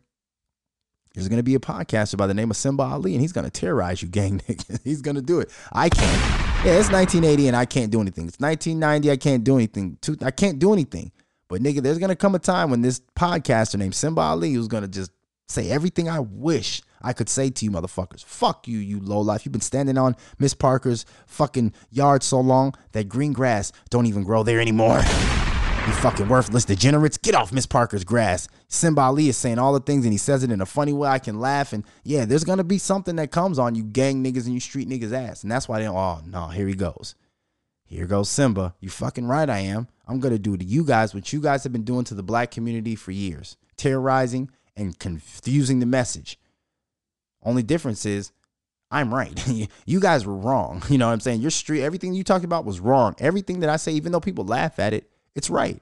there's going to be a podcaster by the name of Simba Ali, and he's going to terrorize you, gang *laughs* niggas. he's going to do it. I can't. Yeah, it's 1980, and I can't do anything. It's 1990, I can't do anything. I can't do anything. But nigga, there's going to come a time when this podcaster named Simba Ali who's going to just say everything I wish I could say to you motherfuckers. Fuck you, you low life. You've been standing on Miss Parker's fucking yard so long that green grass don't even grow there anymore. *laughs* You fucking worthless degenerates. Get off Miss Parker's grass. Simba Ali is saying all the things and he says it in a funny way. I can laugh. And yeah, there's going to be something that comes on you gang niggas and you street niggas ass. And that's why they, oh, no, here he goes. Here goes Simba. You fucking right, I am. I'm going to do to you guys what you guys have been doing to the black community for years terrorizing and confusing the message. Only difference is I'm right. *laughs* you guys were wrong. *laughs* You know what I'm saying? Your street, everything you talked about was wrong. Everything that I say, even though people laugh at it, it's right.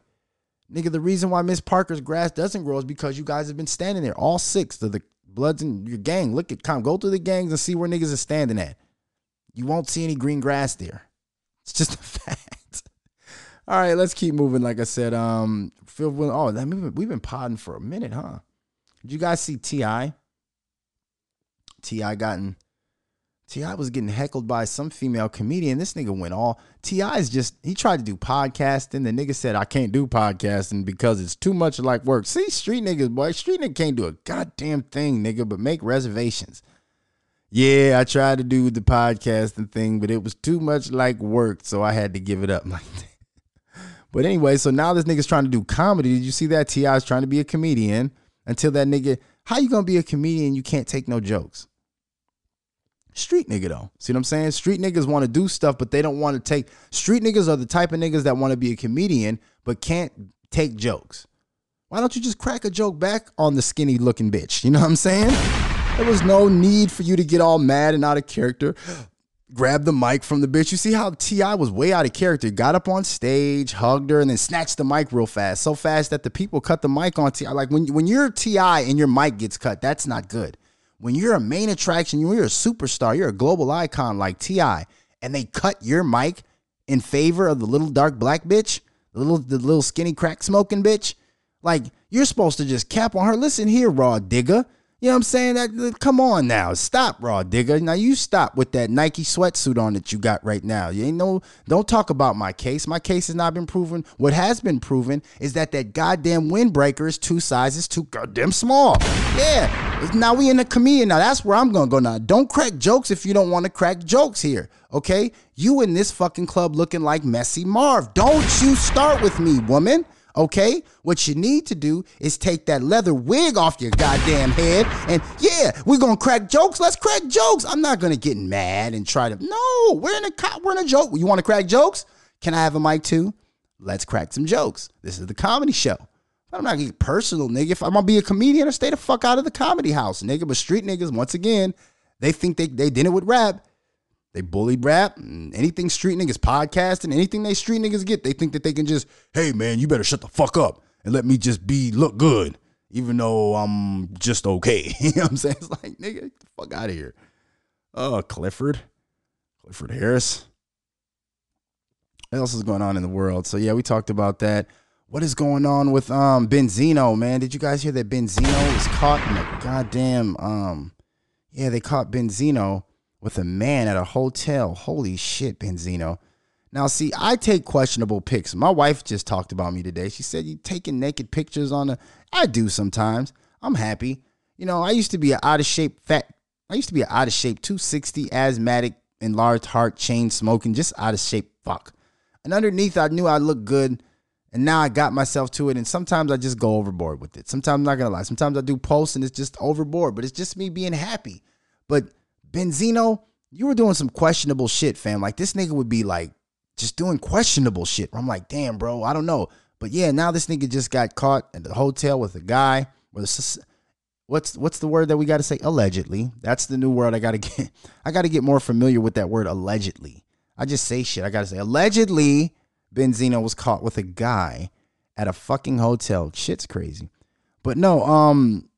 Nigga, the reason why Miss Parker's grass doesn't grow is because you guys have been standing there, all six of the bloods in your gang. Look at come, go through the gangs and see where niggas are standing at. You won't see any green grass there. It's just *laughs* a fact. All right, let's keep moving. Like I said, um, Phil. Oh, we've been podding for a minute, huh? Did you guys see T.I.? T.I. gotten T.I. was getting heckled by some female comedian. This nigga went all T.I. is just he tried to do podcasting. The nigga said, I can't do podcasting because it's too much like work. See, street niggas, boy, street nigga can't do a goddamn thing, nigga, but make reservations. Yeah, I tried to do the podcasting thing, but it was too much like work, so I had to give it up. *laughs* but anyway, so now this nigga's trying to do comedy. Did you see that? T.I.'s trying to be a comedian until that nigga, how you gonna be a comedian? You can't take no jokes. Street nigga though. See what I'm saying? Street niggas want to do stuff, but they don't want to take. Street niggas are the type of niggas that want to be a comedian, but can't take jokes. Why don't you just crack a joke back on the skinny looking bitch? You know what I'm saying? There was no need for you to get all mad and out of character. *gasps* Grab the mic from the bitch. You see how T.I. was way out of character. Got up on stage, hugged her, and then snatched the mic real fast. So fast that the people cut the mic on T.I. Like when, when you're T.I. and your mic gets cut, that's not good when you're a main attraction, you're a superstar, you're a global icon like T.I., and they cut your mic in favor of the little dark black bitch, the little the little skinny crack smoking bitch, like you're supposed to just cap on her. Listen here, raw digger. You know what I'm saying? That come on now, stop, raw digger. Now you stop with that Nike sweatsuit on that you got right now. You ain't no. Don't talk about my case. My case has not been proven. What has been proven is that that goddamn windbreaker is two sizes too goddamn small. Yeah. Now we in a comedian. Now that's where I'm gonna go. Now don't crack jokes if you don't want to crack jokes here. Okay? You in this fucking club looking like Messy Marv. Don't you start with me, woman. Okay? What you need to do is take that leather wig off your goddamn head and yeah, we're gonna crack jokes. Let's crack jokes. I'm not gonna get mad and try to no, we're in a cop, we're in a joke. You wanna crack jokes? Can I have a mic too? Let's crack some jokes. This is the comedy show. I'm not gonna get personal, nigga. If I'm gonna be a comedian, I stay the fuck out of the comedy house, nigga. But street niggas, once again, they think they they did it with rap. They bullied rap. Anything street niggas podcasting, anything they street niggas get, they think that they can just, hey man, you better shut the fuck up and let me just be look good, even though I'm just okay. *laughs* you know what I'm saying? It's like, nigga, get the fuck out of here. Oh, Clifford. Clifford Harris. What else is going on in the world? So yeah, we talked about that. What is going on with um Benzino, man? Did you guys hear that Benzino was caught in a goddamn um yeah, they caught Benzino with a man at a hotel. Holy shit, Benzino. Now, see, I take questionable pics. My wife just talked about me today. She said, You taking naked pictures on the. I do sometimes. I'm happy. You know, I used to be an out of shape fat. I used to be an out of shape 260 asthmatic, enlarged heart, chain smoking, just out of shape fuck. And underneath, I knew I looked good. And now I got myself to it. And sometimes I just go overboard with it. Sometimes I'm not going to lie. Sometimes I do posts and it's just overboard, but it's just me being happy. But Benzino, you were doing some questionable shit, fam. Like this nigga would be like just doing questionable shit. I'm like, damn, bro, I don't know. But yeah, now this nigga just got caught at the hotel with a guy. Was what's what's the word that we got to say? Allegedly. That's the new word I got to *laughs* get. I got to get more familiar with that word allegedly. I just say shit. I got to say allegedly. Benzino was caught with a guy at a fucking hotel. Shit's crazy. But no, um,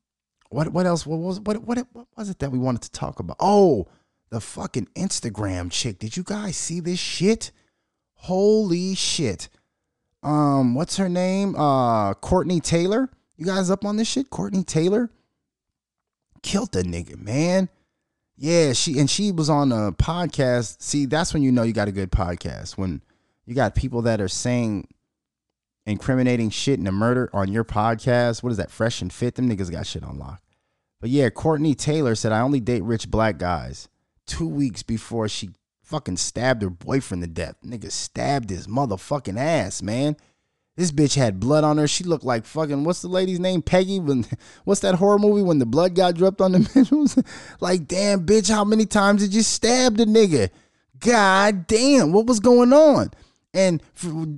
what what else? What was what what what was it that we wanted to talk about? Oh, the fucking Instagram chick. Did you guys see this shit? Holy shit. Um, what's her name? Uh, Courtney Taylor. You guys up on this shit? Courtney Taylor killed the nigga, man. Yeah, she and she was on a podcast. See, that's when you know you got a good podcast. When you got people that are saying incriminating shit in a murder on your podcast. What is that? Fresh and fit. Them niggas got shit on lock. But yeah, Courtney Taylor said, I only date rich black guys. Two weeks before she fucking stabbed her boyfriend to death. Nigga stabbed his motherfucking ass, man. This bitch had blood on her. She looked like fucking what's the lady's name? Peggy. When *laughs* what's that horror movie when the blood got dropped on the *laughs* middles? like, damn, bitch, how many times did you stab the nigga? God damn, what was going on? And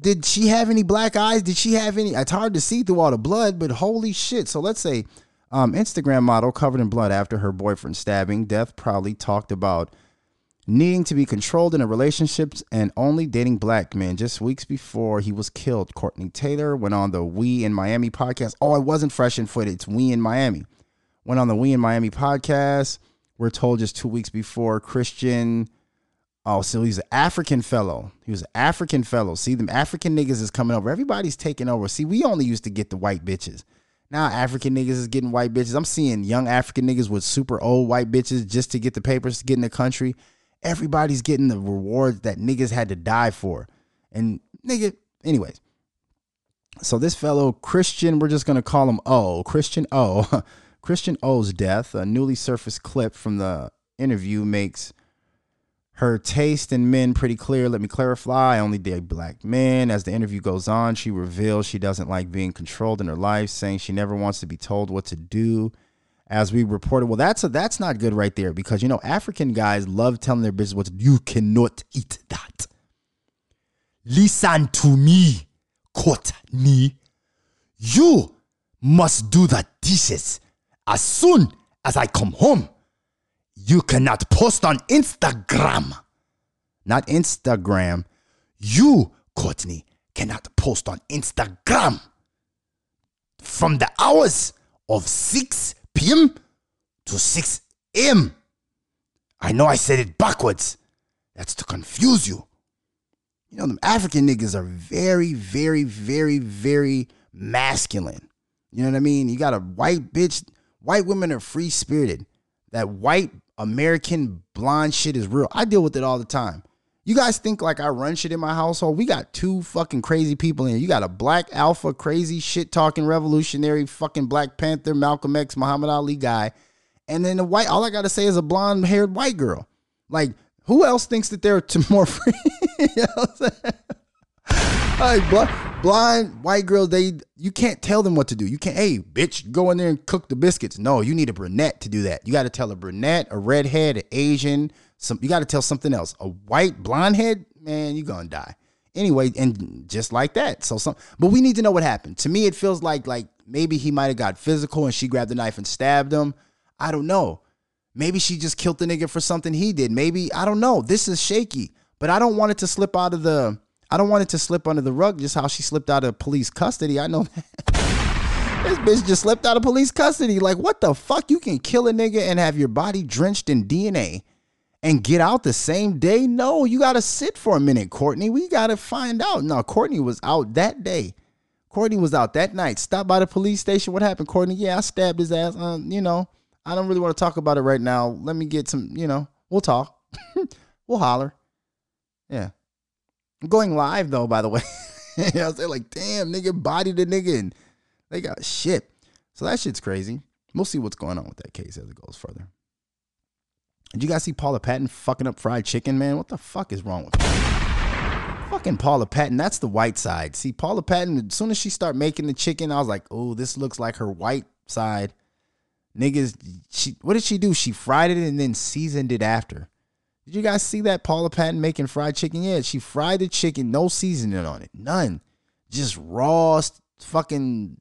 did she have any black eyes? Did she have any? It's hard to see through all the blood, but holy shit. So let's say um, Instagram model covered in blood after her boyfriend stabbing death proudly talked about needing to be controlled in a relationship and only dating black men. Just weeks before he was killed, Courtney Taylor went on the We in Miami podcast. Oh, it wasn't fresh and foot. It's We in Miami. Went on the We in Miami podcast. We're told just two weeks before Christian. Oh, so he's an African fellow. He was an African fellow. See, them African niggas is coming over. Everybody's taking over. See, we only used to get the white bitches. Now African niggas is getting white bitches. I'm seeing young African niggas with super old white bitches just to get the papers to get in the country. Everybody's getting the rewards that niggas had to die for. And nigga, anyways. So this fellow Christian, we're just gonna call him O. Christian O. *laughs* Christian O's death, a newly surfaced clip from the interview makes her taste in men pretty clear. Let me clarify. I only date black men. As the interview goes on, she reveals she doesn't like being controlled in her life, saying she never wants to be told what to do. As we reported, well, that's a, that's not good right there because you know African guys love telling their business what to. You cannot eat that. Listen to me, Courtney. You must do the dishes as soon as I come home. You cannot post on Instagram. Not Instagram. You, Courtney, cannot post on Instagram. From the hours of 6 p.m. to 6 a.m. I know I said it backwards. That's to confuse you. You know, them African niggas are very, very, very, very masculine. You know what I mean? You got a white bitch. White women are free spirited. That white American blonde shit is real. I deal with it all the time. You guys think like I run shit in my household? We got two fucking crazy people in here. You got a black alpha, crazy shit talking revolutionary, fucking Black Panther, Malcolm X, Muhammad Ali guy, and then the white. All I gotta say is a blonde haired white girl. Like who else thinks that they're t- *laughs* more free? you know? Like bl- blind white girls, they you can't tell them what to do. You can't, hey, bitch, go in there and cook the biscuits. No, you need a brunette to do that. You got to tell a brunette, a redhead, an Asian, some. You got to tell something else. A white blonde head, man, you gonna die. Anyway, and just like that. So some, but we need to know what happened. To me, it feels like like maybe he might have got physical and she grabbed the knife and stabbed him. I don't know. Maybe she just killed the nigga for something he did. Maybe I don't know. This is shaky, but I don't want it to slip out of the I don't want it to slip under the rug just how she slipped out of police custody. I know *laughs* this bitch just slipped out of police custody. Like, what the fuck? You can kill a nigga and have your body drenched in DNA and get out the same day? No, you got to sit for a minute, Courtney. We got to find out. No, Courtney was out that day. Courtney was out that night. Stopped by the police station. What happened, Courtney? Yeah, I stabbed his ass. Um, you know, I don't really want to talk about it right now. Let me get some, you know, we'll talk. *laughs* we'll holler. Yeah. Going live though, by the way. *laughs* know, they're like, damn, nigga, body the nigga, and they got shit. So that shit's crazy. We'll see what's going on with that case as it goes further. Did you guys see Paula Patton fucking up fried chicken, man? What the fuck is wrong with? Fucking Paula Patton, that's the white side. See, Paula Patton, as soon as she start making the chicken, I was like, oh, this looks like her white side. Niggas, she what did she do? She fried it and then seasoned it after. Did you guys see that Paula Patton making fried chicken? Yeah, she fried the chicken, no seasoning on it, none, just raw fucking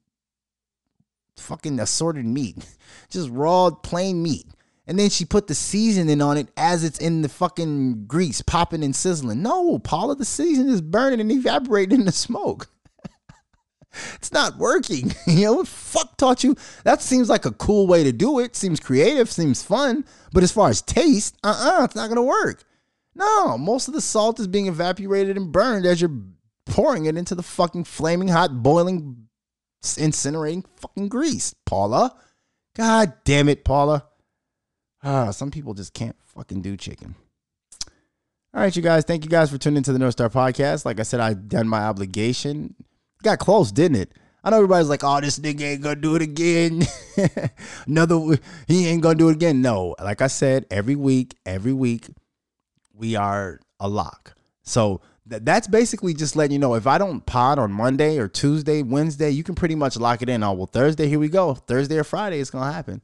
fucking assorted meat, *laughs* just raw plain meat. And then she put the seasoning on it as it's in the fucking grease, popping and sizzling. No, Paula, the seasoning is burning and evaporating in the smoke. It's not working. *laughs* you know, fuck taught you? That seems like a cool way to do it. Seems creative, seems fun. But as far as taste, uh uh-uh, uh, it's not gonna work. No, most of the salt is being evaporated and burned as you're pouring it into the fucking flaming hot, boiling, incinerating fucking grease, Paula. God damn it, Paula. Ah, some people just can't fucking do chicken. All right, you guys. Thank you guys for tuning into the North Star Podcast. Like I said, I've done my obligation. Got close, didn't it? I know everybody's like, "Oh, this nigga ain't gonna do it again." *laughs* Another, he ain't gonna do it again. No, like I said, every week, every week, we are a lock. So th- that's basically just letting you know if I don't pod on Monday or Tuesday, Wednesday, you can pretty much lock it in. Oh, well, Thursday, here we go. Thursday or Friday, it's gonna happen.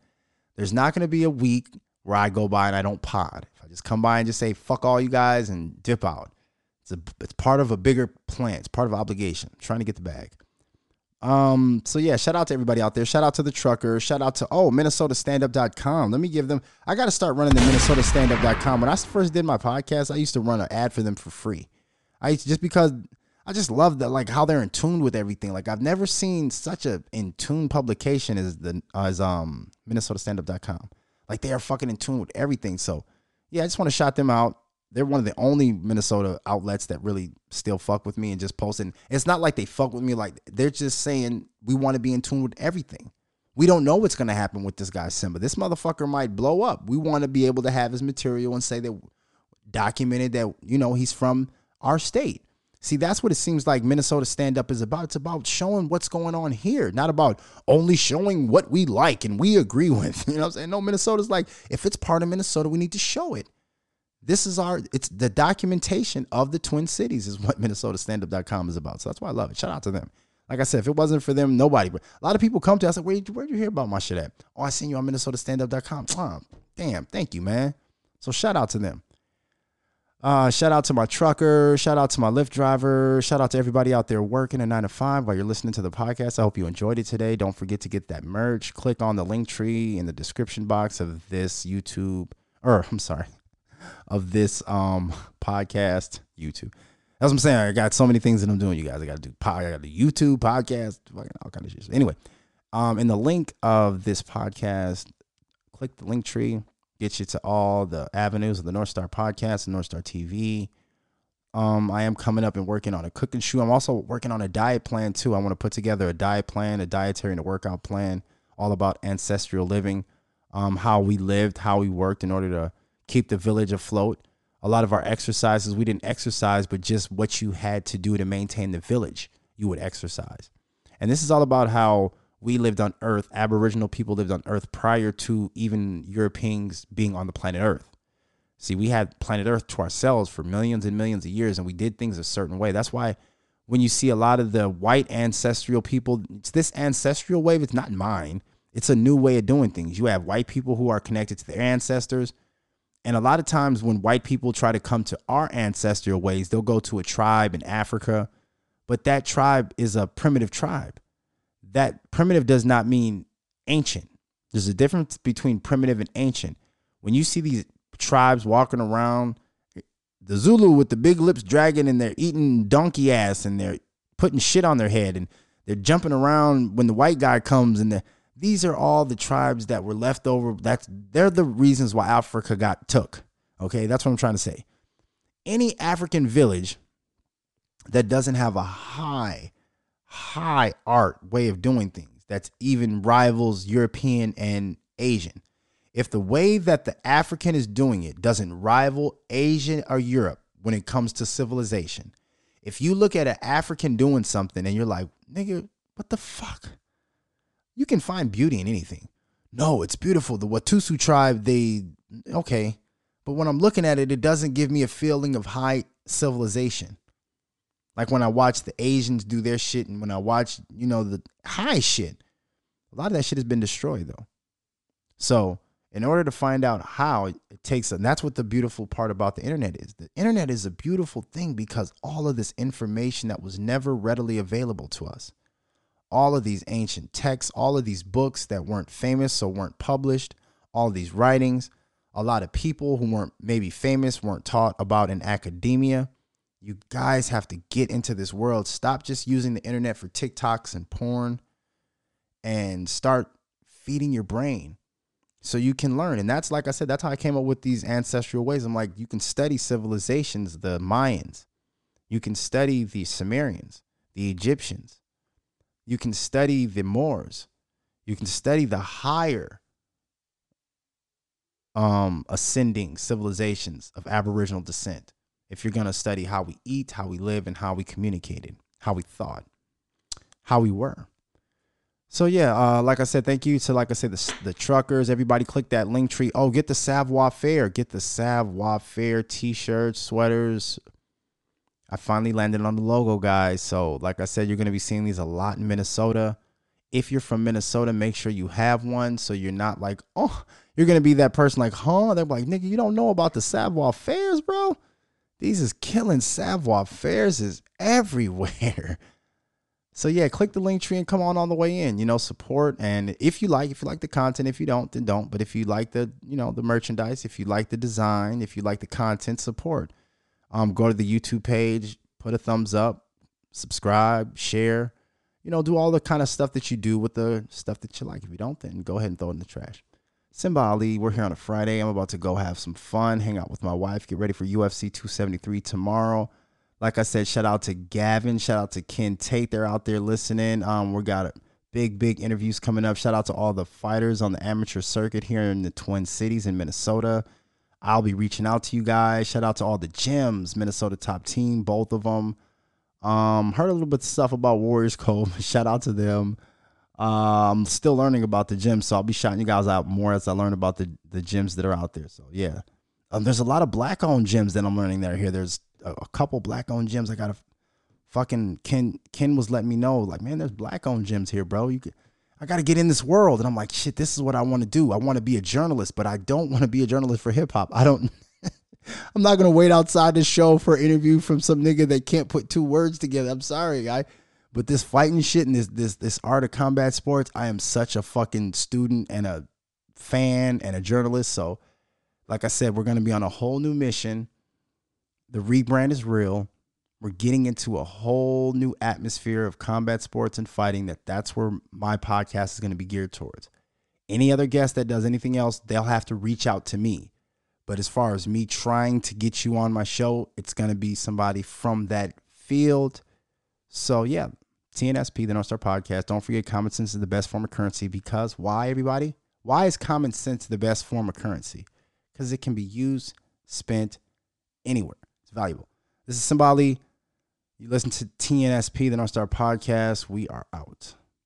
There's not gonna be a week where I go by and I don't pod. If I just come by and just say fuck all you guys and dip out, it's a it's part of a bigger plan. It's part of obligation. I'm trying to get the bag. Um, so yeah, shout out to everybody out there. Shout out to the trucker. Shout out to oh MinnesotaStandUp.com. Let me give them I gotta start running the MinnesotaStandUp.com. When I first did my podcast, I used to run an ad for them for free. I to, just because I just love that like how they're in tune with everything. Like I've never seen such a in tune publication as the as um MinnesotaStandUp.com. Like they are fucking in tune with everything. So yeah, I just want to shout them out. They're one of the only Minnesota outlets that really still fuck with me and just posting. It's not like they fuck with me. Like they're just saying we want to be in tune with everything. We don't know what's gonna happen with this guy Simba. This motherfucker might blow up. We want to be able to have his material and say that documented that you know he's from our state. See, that's what it seems like Minnesota stand up is about. It's about showing what's going on here, not about only showing what we like and we agree *laughs* with. You know what I'm saying? No, Minnesota's like, if it's part of Minnesota, we need to show it. This is our, it's the documentation of the Twin Cities, is what *laughs* MinnesotaStandUp.com is about. So that's why I love it. Shout out to them. Like I said, if it wasn't for them, nobody. But a lot of people come to us like, where where'd you hear about my shit at? Oh, I seen you on MinnesotaStandUp.com. Damn, thank you, man. So shout out to them. Uh, shout out to my trucker. Shout out to my Lyft driver. Shout out to everybody out there working a nine to five while you're listening to the podcast. I hope you enjoyed it today. Don't forget to get that merch. Click on the link tree in the description box of this YouTube, or I'm sorry, of this um *laughs* podcast YouTube. That's what I'm saying. I got so many things that I'm doing, you guys. I got to do pod, I got to YouTube podcast, fucking all kind of shit. Anyway, um, in the link of this podcast, click the link tree get you to all the avenues of the North Star podcast and North Star TV. Um, I am coming up and working on a cooking shoe. I'm also working on a diet plan too. I want to put together a diet plan, a dietary and a workout plan, all about ancestral living, um, how we lived, how we worked in order to keep the village afloat. A lot of our exercises, we didn't exercise, but just what you had to do to maintain the village, you would exercise. And this is all about how we lived on Earth, Aboriginal people lived on Earth prior to even Europeans being on the planet Earth. See, we had planet Earth to ourselves for millions and millions of years, and we did things a certain way. That's why when you see a lot of the white ancestral people, it's this ancestral wave, it's not mine. It's a new way of doing things. You have white people who are connected to their ancestors. And a lot of times when white people try to come to our ancestral ways, they'll go to a tribe in Africa, but that tribe is a primitive tribe that primitive does not mean ancient. There's a difference between primitive and ancient. When you see these tribes walking around, the Zulu with the big lips dragging and they're eating donkey ass and they're putting shit on their head and they're jumping around when the white guy comes and these are all the tribes that were left over. That's they're the reasons why Africa got took. Okay, that's what I'm trying to say. Any African village that doesn't have a high high art way of doing things that's even rivals European and Asian. If the way that the African is doing it doesn't rival Asian or Europe when it comes to civilization, if you look at an African doing something and you're like, nigga, what the fuck? You can find beauty in anything. No, it's beautiful. The Watusi tribe, they, okay. But when I'm looking at it, it doesn't give me a feeling of high civilization. Like when I watch the Asians do their shit and when I watch, you know, the high shit, a lot of that shit has been destroyed though. So, in order to find out how it takes, and that's what the beautiful part about the internet is. The internet is a beautiful thing because all of this information that was never readily available to us, all of these ancient texts, all of these books that weren't famous, so weren't published, all these writings. A lot of people who weren't maybe famous weren't taught about in academia. You guys have to get into this world. Stop just using the internet for TikToks and porn and start feeding your brain so you can learn. And that's like I said, that's how I came up with these ancestral ways. I'm like, you can study civilizations, the Mayans, you can study the Sumerians, the Egyptians, you can study the Moors, you can study the higher um ascending civilizations of aboriginal descent if you're going to study how we eat how we live and how we communicated how we thought how we were so yeah, uh, like I said, thank you to like I said the, the truckers. Everybody, click that link tree. Oh, get the Savoir Faire. Get the Savoir Faire t-shirts, sweaters. I finally landed on the logo, guys. So like I said, you're gonna be seeing these a lot in Minnesota. If you're from Minnesota, make sure you have one so you're not like, oh, you're gonna be that person like, huh? They're like, nigga, you don't know about the Savoir Fairs, bro. These is killing Savoir Fairs is everywhere. *laughs* So yeah, click the link tree and come on on the way in. You know, support and if you like, if you like the content, if you don't, then don't. But if you like the, you know, the merchandise, if you like the design, if you like the content, support. Um, go to the YouTube page, put a thumbs up, subscribe, share. You know, do all the kind of stuff that you do with the stuff that you like. If you don't, then go ahead and throw it in the trash. Simba Ali, we're here on a Friday. I'm about to go have some fun, hang out with my wife, get ready for UFC 273 tomorrow. Like I said, shout out to Gavin, shout out to Ken Tate. They're out there listening. Um, we got big, big interviews coming up. Shout out to all the fighters on the amateur circuit here in the Twin Cities in Minnesota. I'll be reaching out to you guys. Shout out to all the gyms, Minnesota top team, both of them. Um, heard a little bit of stuff about Warriors Cove. *laughs* Shout out to them. I'm still learning about the gym, so I'll be shouting you guys out more as I learn about the the gyms that are out there. So yeah, um, there's a lot of black owned gyms that I'm learning that are here. There's a, a couple black owned gyms. I got a fucking Ken. Ken was letting me know, like, man, there's black owned gyms here, bro. You could, I got to get in this world, and I'm like, shit, this is what I want to do. I want to be a journalist, but I don't want to be a journalist for hip hop. I don't. *laughs* I'm not gonna wait outside the show for an interview from some nigga that can't put two words together. I'm sorry, guy. But this fighting shit and this this this art of combat sports, I am such a fucking student and a fan and a journalist. So, like I said, we're gonna be on a whole new mission. The rebrand is real. We're getting into a whole new atmosphere of combat sports and fighting that that's where my podcast is going to be geared towards. Any other guest that does anything else, they'll have to reach out to me. But as far as me trying to get you on my show, it's going to be somebody from that field. So, yeah, TNSP, the North Star Podcast. Don't forget, common sense is the best form of currency because why, everybody? Why is common sense the best form of currency? Because it can be used, spent anywhere It's valuable. This is Simba Ali. You listen to TNSP, the North Star Podcast. We are out.